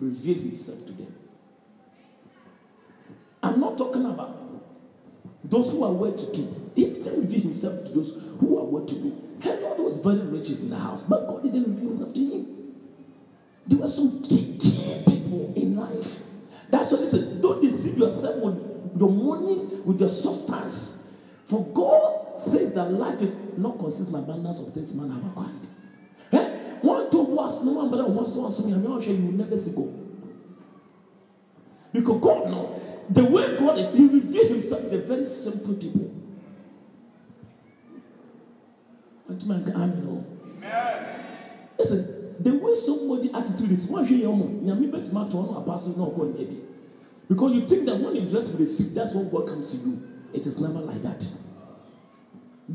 revealed himself to them. I'm not talking about those who are well to do. He didn't reveal himself to those who are well to do. Herod was very rich in the house, but God didn't reveal himself to him. There were some key, key people in life. That's why listen, don't deceive yourself with your money, with your substance. For God says that life is not consistent abundance of things man have acquired. Eh? One told us, no one once once me, I'm not sure you will never see go. Because God know the way God is, He revealed Himself to very simple people. What man can amen? oh. Oh. Listen, the way somebody attitude is, why should you know? You bet my turn a person not going maybe. Because you think that when you dress with a suit, that's what God comes to you. It is never like that.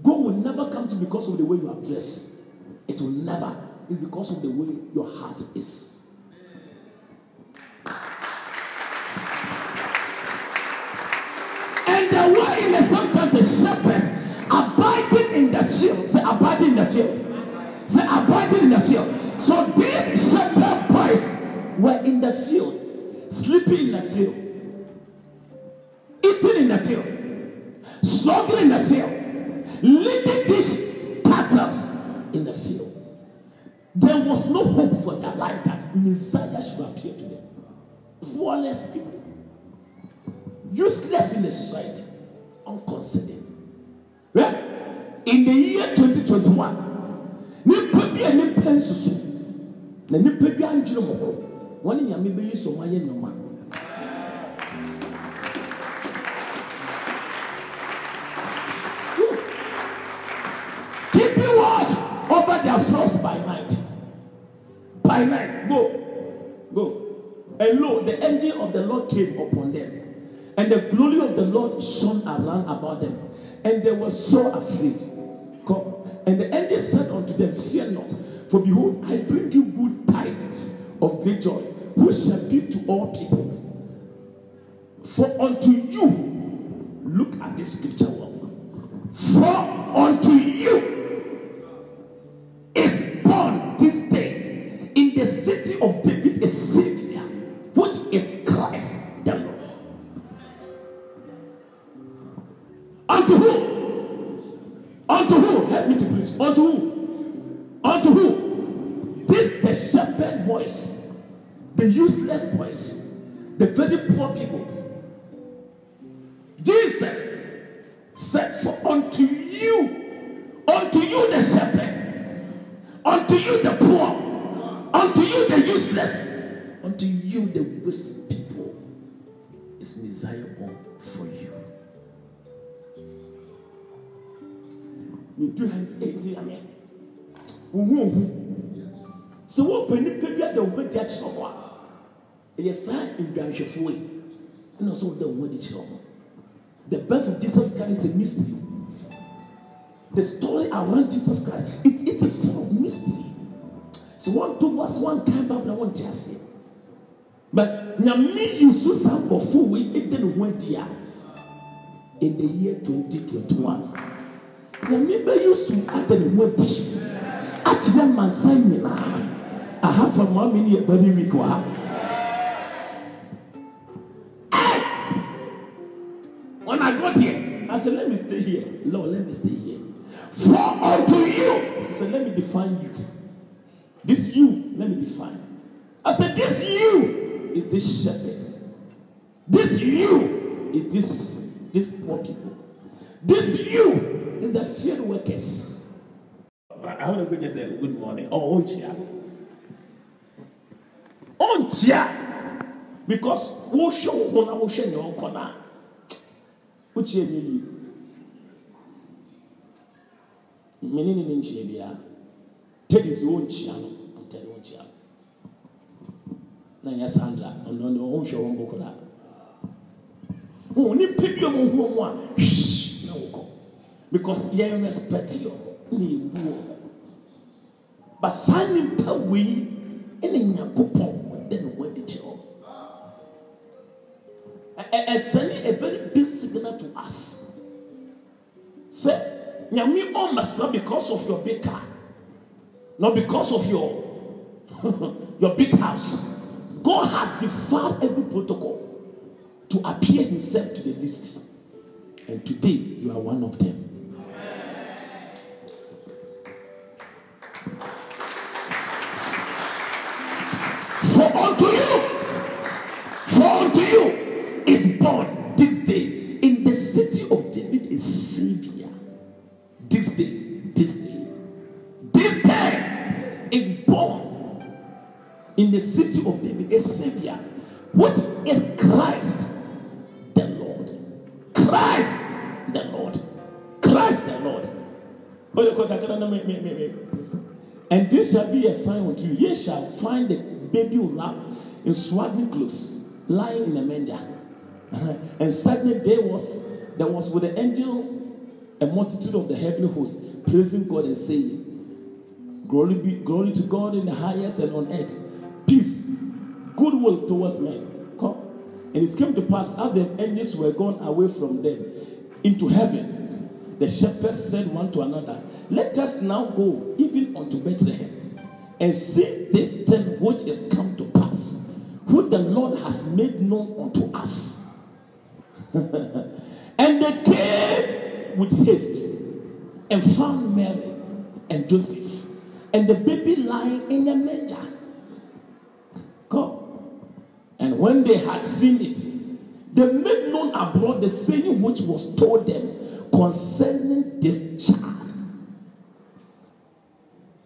God will never come to you because of the way you have dressed. It will never. It's because of the way your heart is. And there were in the same country shepherds abiding in the field. Say, in the field. Say, abiding in the field. So these shepherd boys were in the field, sleeping in the field. eating in the field, struggling in the field, leading these battles in the field. There was no hope for their life that Messiah should appear to them. Poorless people, useless in the society, unconsidered. In the year 2021, nipa bi a nipa nsusu na nipa bi andwene mo ho wɔn nyame bɛyi so wɔn ayɛ nnoma. Keeping watch over their flocks by night. By night, go, go. And lo, the angel of the Lord came upon them, and the glory of the Lord shone around about them, and they were so afraid. And the angel said unto them, Fear not, for behold, I bring you good tidings of great joy, which shall be to all people. For unto you, look at this scripture. For unto you Jesus said, For unto you, unto you the shepherd, unto you the poor, unto you the useless, unto you the weak people is Messiah born for you. medu ha sɛ ɛdi ame. Wohu ohu sɛ wɔpɛ nipa bi ada wo bɛdi akyerɛ hɔ a ɛyɛ saa ndwanhwɛfoɔ yi ɛna ɔsɛ wɔda wo adi kyerɛ hɔ the birth of jesus christ is a mystery. The story around jesus christ it's it's a full of mystery. Sɛ wɔn to wɔ sɛ wɔn kan baabura wɔn ti ase but nyame yi so saa nkɔfo wei ɛda ne ho adi a in the year twenty twenty one nyame bɛyi so ada ne ho adi akyerɛ mansan nyinaa. Aha from one minute yɛ i said let me stay here lord let me stay here for unto you he said let me define you this you let me define i said this you is this shepherd this you is this this poor people this you is the field workers. I want to go just say good morning. Oh, oh, chia. Oh, chia. Because wo hwɛ wo ho na wo hwɛ wokyia ne yi mene ne ne nkyia bia? Tedi sɛ wonkyia no. Ntɛde wonkyia no. Na nyɛ sandra. Ɔno ne ɔnhwɛ wɔn bɔ koraa wo nipa bi a wɔhu mu a hwii na wokɔ because yɛn respect yɛ na yɛbu ɔmo but saa nipa wei ɛna nyankopɔn ɔda ne ho ɛ- sending a very big signal to us. Sɛ nyame ɔmmasra because of your big car not because of your your big house. God has defied every protocol to appear himself to the list and today you are one of them in the city of David a Savior, which is Christ the Lord. Christ the Lord. Christ the Lord. And this shall be a sign unto you. Ye shall find the baby wrapped in swaddling clothes, lying in a manger. and suddenly there was there was with the angel a multitude of the heavenly hosts praising God and saying, Glory be glory to God in the highest and on earth. Peace, goodwill towards men. Come. And it came to pass as the angels were gone away from them into heaven, the shepherds said one to another, Let us now go even unto Bethlehem and see this thing which is come to pass, who the Lord has made known unto us. and they came with haste and found Mary and Joseph and the baby lying in a manger. Come. And when they had seen it, they made known abroad the saying which was told them concerning this child.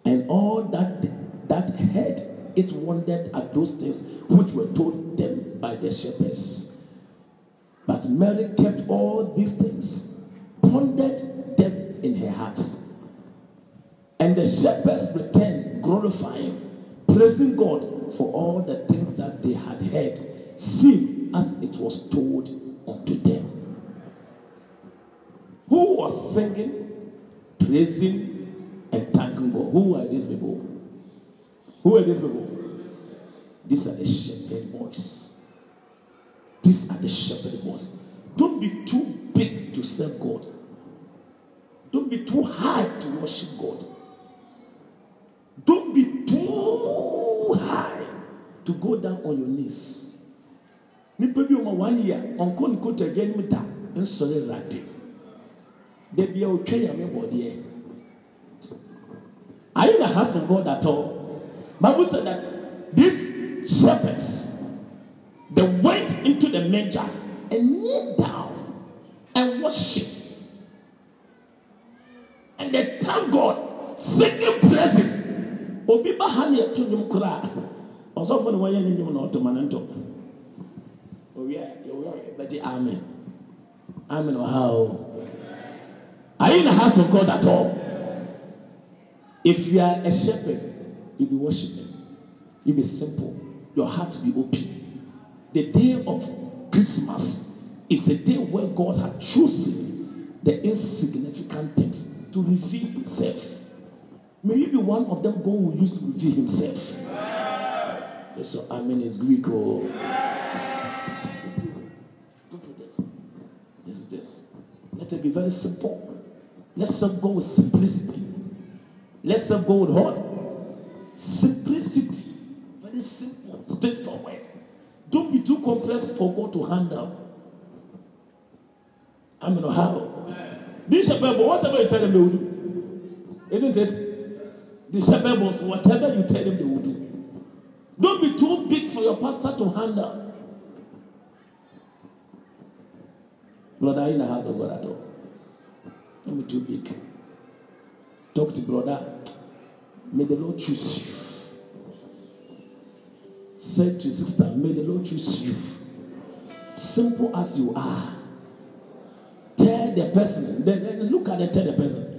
And all that that heard it wondered at those things which were told them by the shepherds. But Mary kept all these things, pondered them in her heart. And the shepherds returned, glorifying, praising God for all the things that they had heard, seen as it was told unto them. Who was singing, praising, and thanking God? Who are these people? Who are these people? These are the shepherd boys. These are the shepherd boys. Don't be too big to serve God. Don't be too high to worship God. Don't be to go down on your knees. Nipa bi ɔma one year ɔnkɔ ne kotodwe anim da nsɔre rade. Dabi a otwa yame bɔdeɛ. Are you the house of God at all? Bible said that these shepherds they went into the manger and knelt down and worshiped. And they thank God, singing praises. Obi ba ha na yɛto nnwom koraa ɔsɔfo ne wɔyɛ ne nnwom na ɔtoma ne nto owia yɛwia bɛgye amen. Amen wɔ ha o. Are you in the house of God at all if you are a shepherd you be worshiping you be simple. Your heart be open. The day of Christmas is a day where God has chosen the insignificant things to reveal Himself. May you be one of them God will use to reveal Himself. So mean, it's Greek. Oh. Look at this. This is this. Let it be very simple. Let's serve God with simplicity. Let's serve God with what? Simplicity. Very simple, straightforward. Don't be too complex for God to handle. I mean, how? This shepherd, whatever you tell them, they will do. Isn't it? The shepherd whatever you tell them, they will do. Don't be too big for your pastor to handle. Brother, in the house of God at all? Don't be too big. Talk to brother. May the Lord choose you. Say to sister, may the Lord choose you. Simple as you are. Tell the person. Then, then look at and tell the person.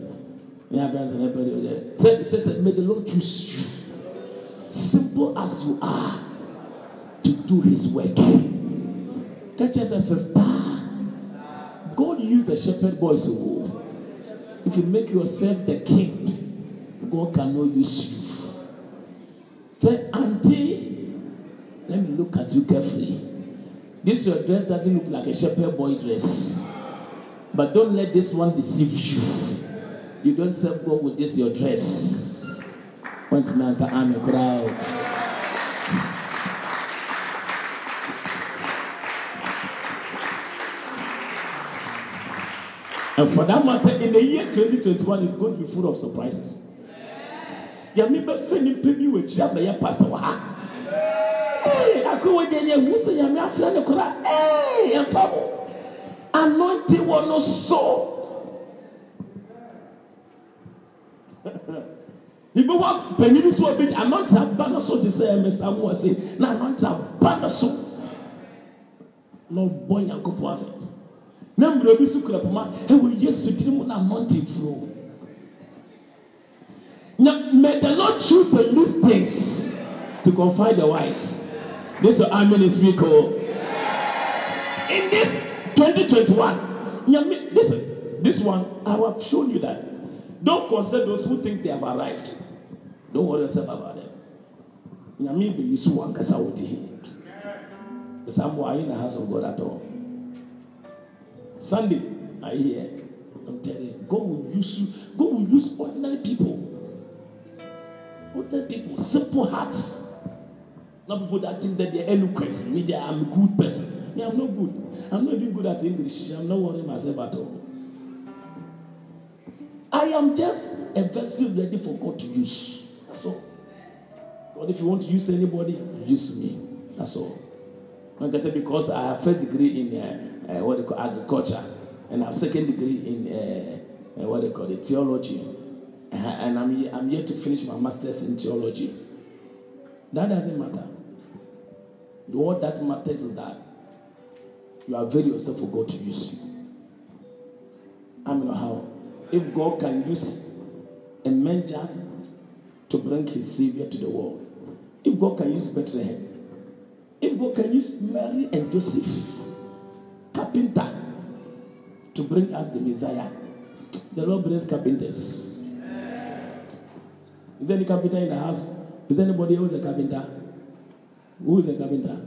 Yeah, person. Say, say, say, may the Lord choose you. Simple as you are to do his work. Catch us as a star. God used the shepherd boys. Oh. If you make yourself the king, God cannot use you. Say, Auntie, let me look at you carefully. This your dress doesn't look like a shepherd boy dress. But don't let this one deceive you. You don't serve God with this your dress. Want to make a crowd. And for that matter, in the year 2021, it's going to be full of surprises. Yàmi bẹ fẹ nípa bi wọ ekyir abẹyẹ pastor wọ ha. Ee, akọwé deɛ ni ehu sɛ yàmi afra ne kora. Ee, yɛn fa. Anointing wɔ no so. Ibi wa panyin bi so obi anointing aba no so te sɛ Mr. Amu ɔse na anointing aba no so. Na ɔbɔ nyankopɔn ase. Na mmerɛ bi so kura poma ɛwɔ Yesu tiri mu na anointing furo. Now, may the Lord choose the least things to confide the wise. This is Amen is week. Oh. In this 2021, Nyame- listen, this one, I have shown you that. Don't consider those who think they have arrived. Don't worry yourself about them. Nyame be use one kasa wuti. Some are in the house of God at all. Sunday, you here? I'm telling you, God will use you. God will use ordinary people. Ordinary people, simple hearts. Not people that think that they're eloquent. Me, they I'm a good person. Me, I'm not good. I'm not even good at English. I'm not worrying myself at all. I am just a vessel ready for God to use. That's all. God, if you want to use anybody, use me. That's all. Like I said, because I have first degree in uh, uh, what they call agriculture, and I have second degree in uh, uh, what they call it theology, uh, and I'm I'm yet to finish my masters in theology. That doesn't matter. What that matters is that you are ready yourself for God to use you. I mean, how if God can use a manger to bring His Savior to the world, if God can use Bethlehem, if God can use Mary and Joseph, carpenter, to bring us the Messiah, the Lord brings carpenters. Is there any carpenter in the house? Is anybody is a carpenter? Who is a carpenter?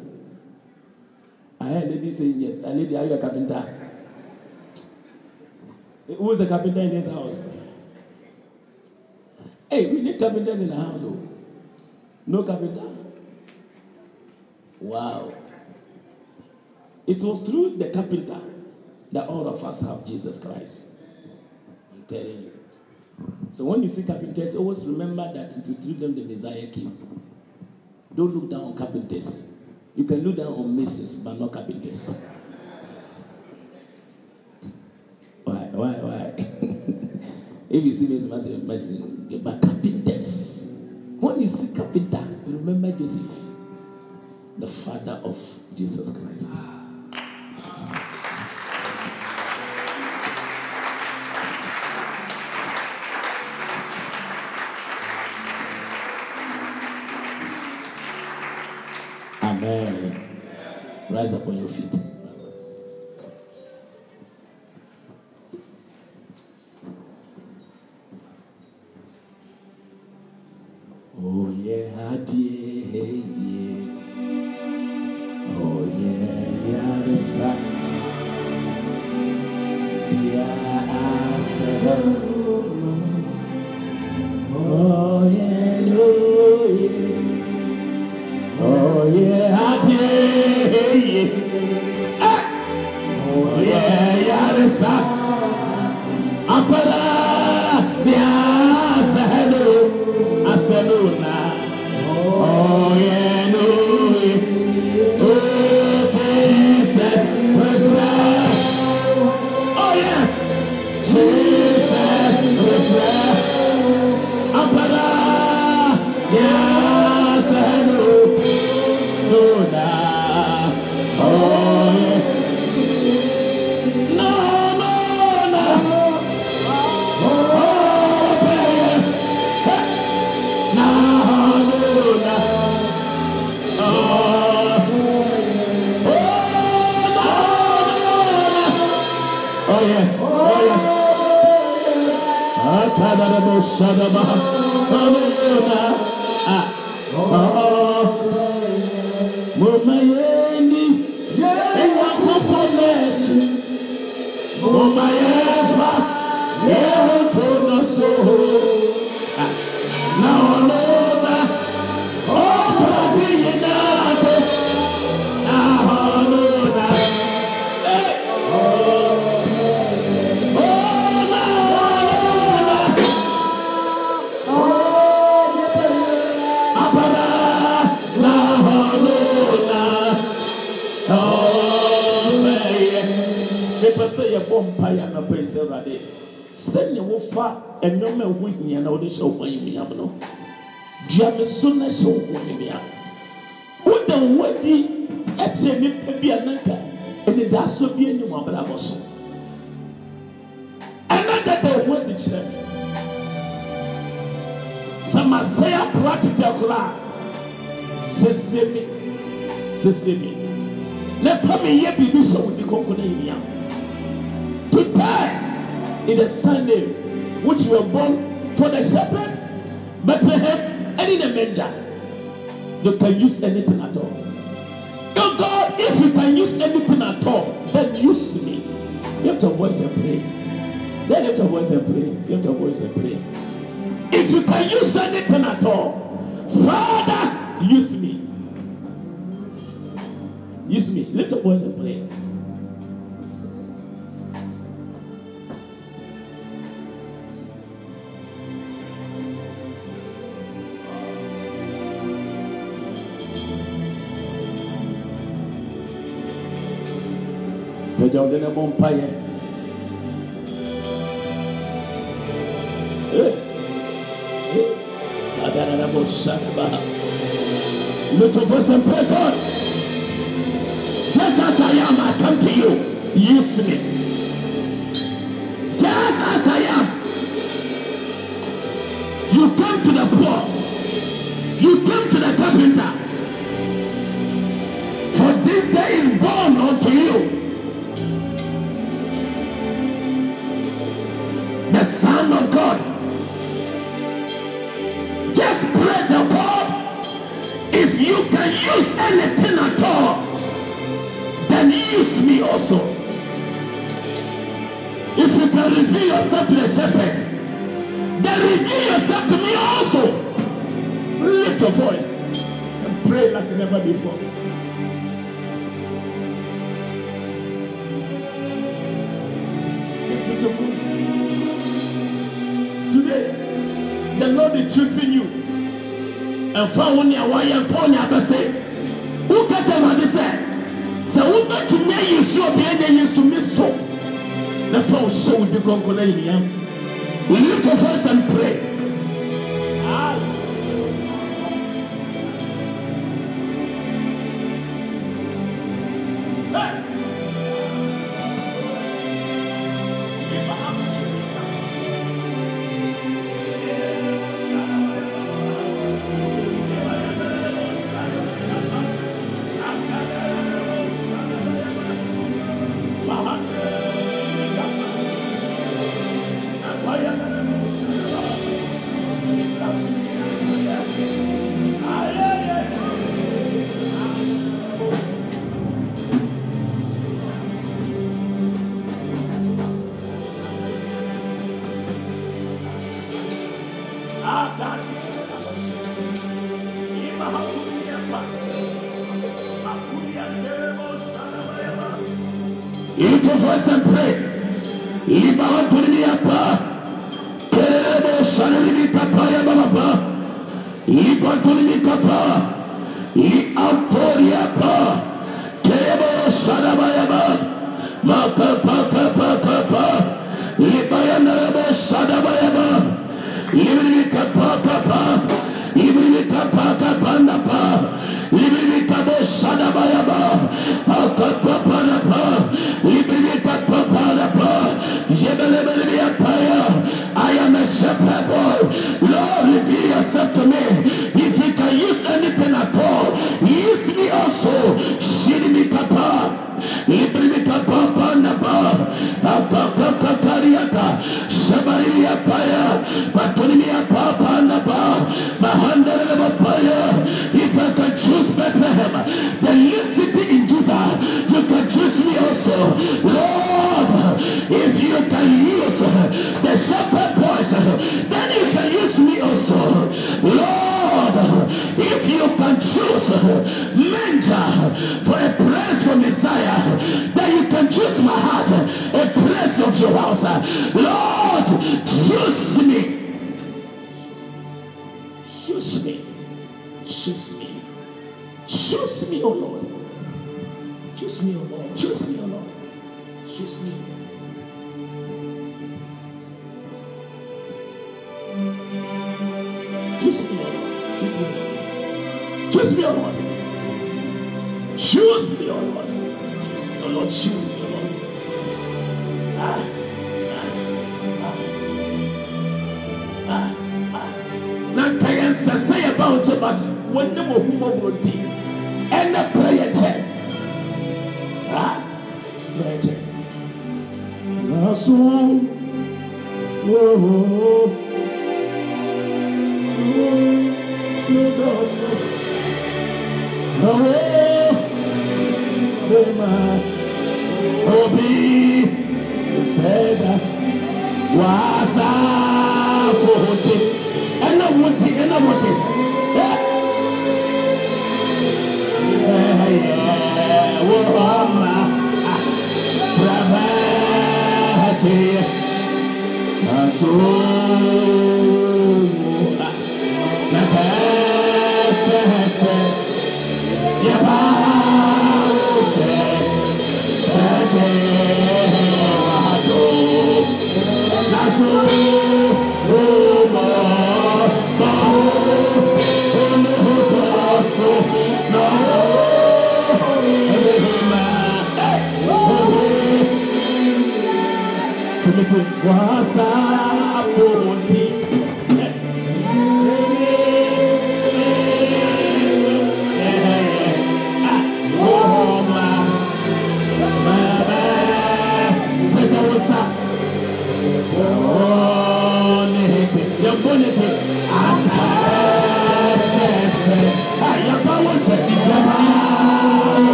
I heard a lady saying yes. A lady, are you a carpenter? Who is a carpenter in this house? Hey, we need carpenters in the house. Oh. No carpenter? Wow. It was through the carpenter that all of us have Jesus Christ. I'm telling you. So when you see carpenters, always remember that it is through them the Messiah came. Don't look down on carpenters. You can look down on masons, but not carpenters. Why? Why? If you see mason, mason, mason, but carpenters. When you see carpenter, remember Joseph, the father of Jesus Christ. Amen. Rise up on your feet. Abrabɔ so ɛna dada ho adi kyerɛ sɛ masɛe apra tete koraa sɛsie me. Sɛsie me. Na fa me yɛ biribi hyɛ wo di kɔnkɔ no animuonyam Today, in the Sunday, which were born for the shepherd, Bethlehem, and in the manger, you can use anything at all. Oh God, if you can use anything at all, then use me. Lift your voice and pray. Then lift your voice and pray. Lift your voice and pray. If you can use anything at all, Father, use me. Use me. Lift your voice and pray. ɔde ne bɔ mpaeɛ Lift your voice and pray God. Just as I am, I come to you. Use me.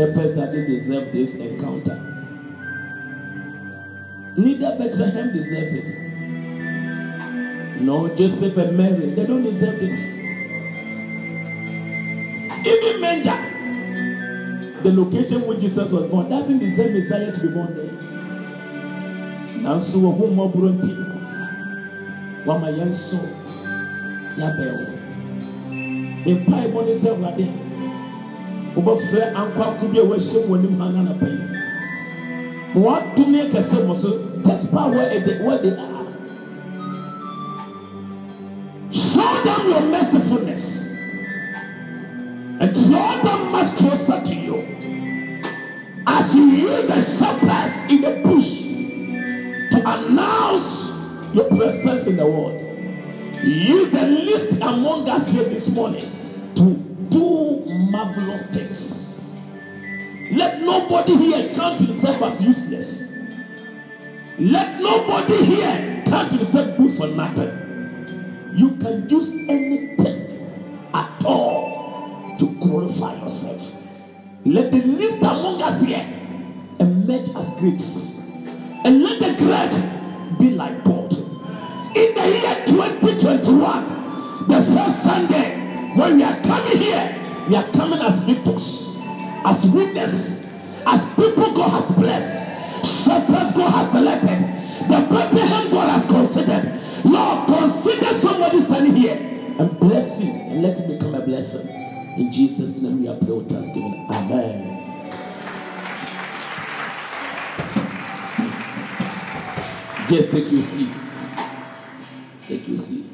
The shepherd that did deserve this encounter. Neither Bethlehem deserves it. No, Joseph and Mary, they don't deserve this. Even Manger, the location where Jesus was born, doesn't deserve Messiah to be born there. Nanso wɔ ho mmɔborɔ nti, wama yɛn nso yɛabɛn wo. Mpaebɔ ne sɛ Awurade, wobɛfrɛ ankwaako bi a wɔahyia mu wɔ anim ha no anapa yi. Ma so, where they, where are. Show them your mercifulness and draw them much closer to you as you use the shepherds in the bush to announce your presence in the world. Use the least among us here this morning to marvelous things. Let nobody here count himself as useless. Let nobody here count himself good for nothing. You can use anything at all to glorify yourself. Let the least among us here emerge as greats. And let the great be like God. In the year 2021, the first Sunday, when we are coming here, we are coming as victors, as witnesses, as people God has blessed, shepherds God has selected, the Bethlehem God has considered. Lord, consider somebody standing here and bless him and let him become a blessing. In Jesus' name we are praying with thanksgiving. Amen. Just take your seat. Take your seat.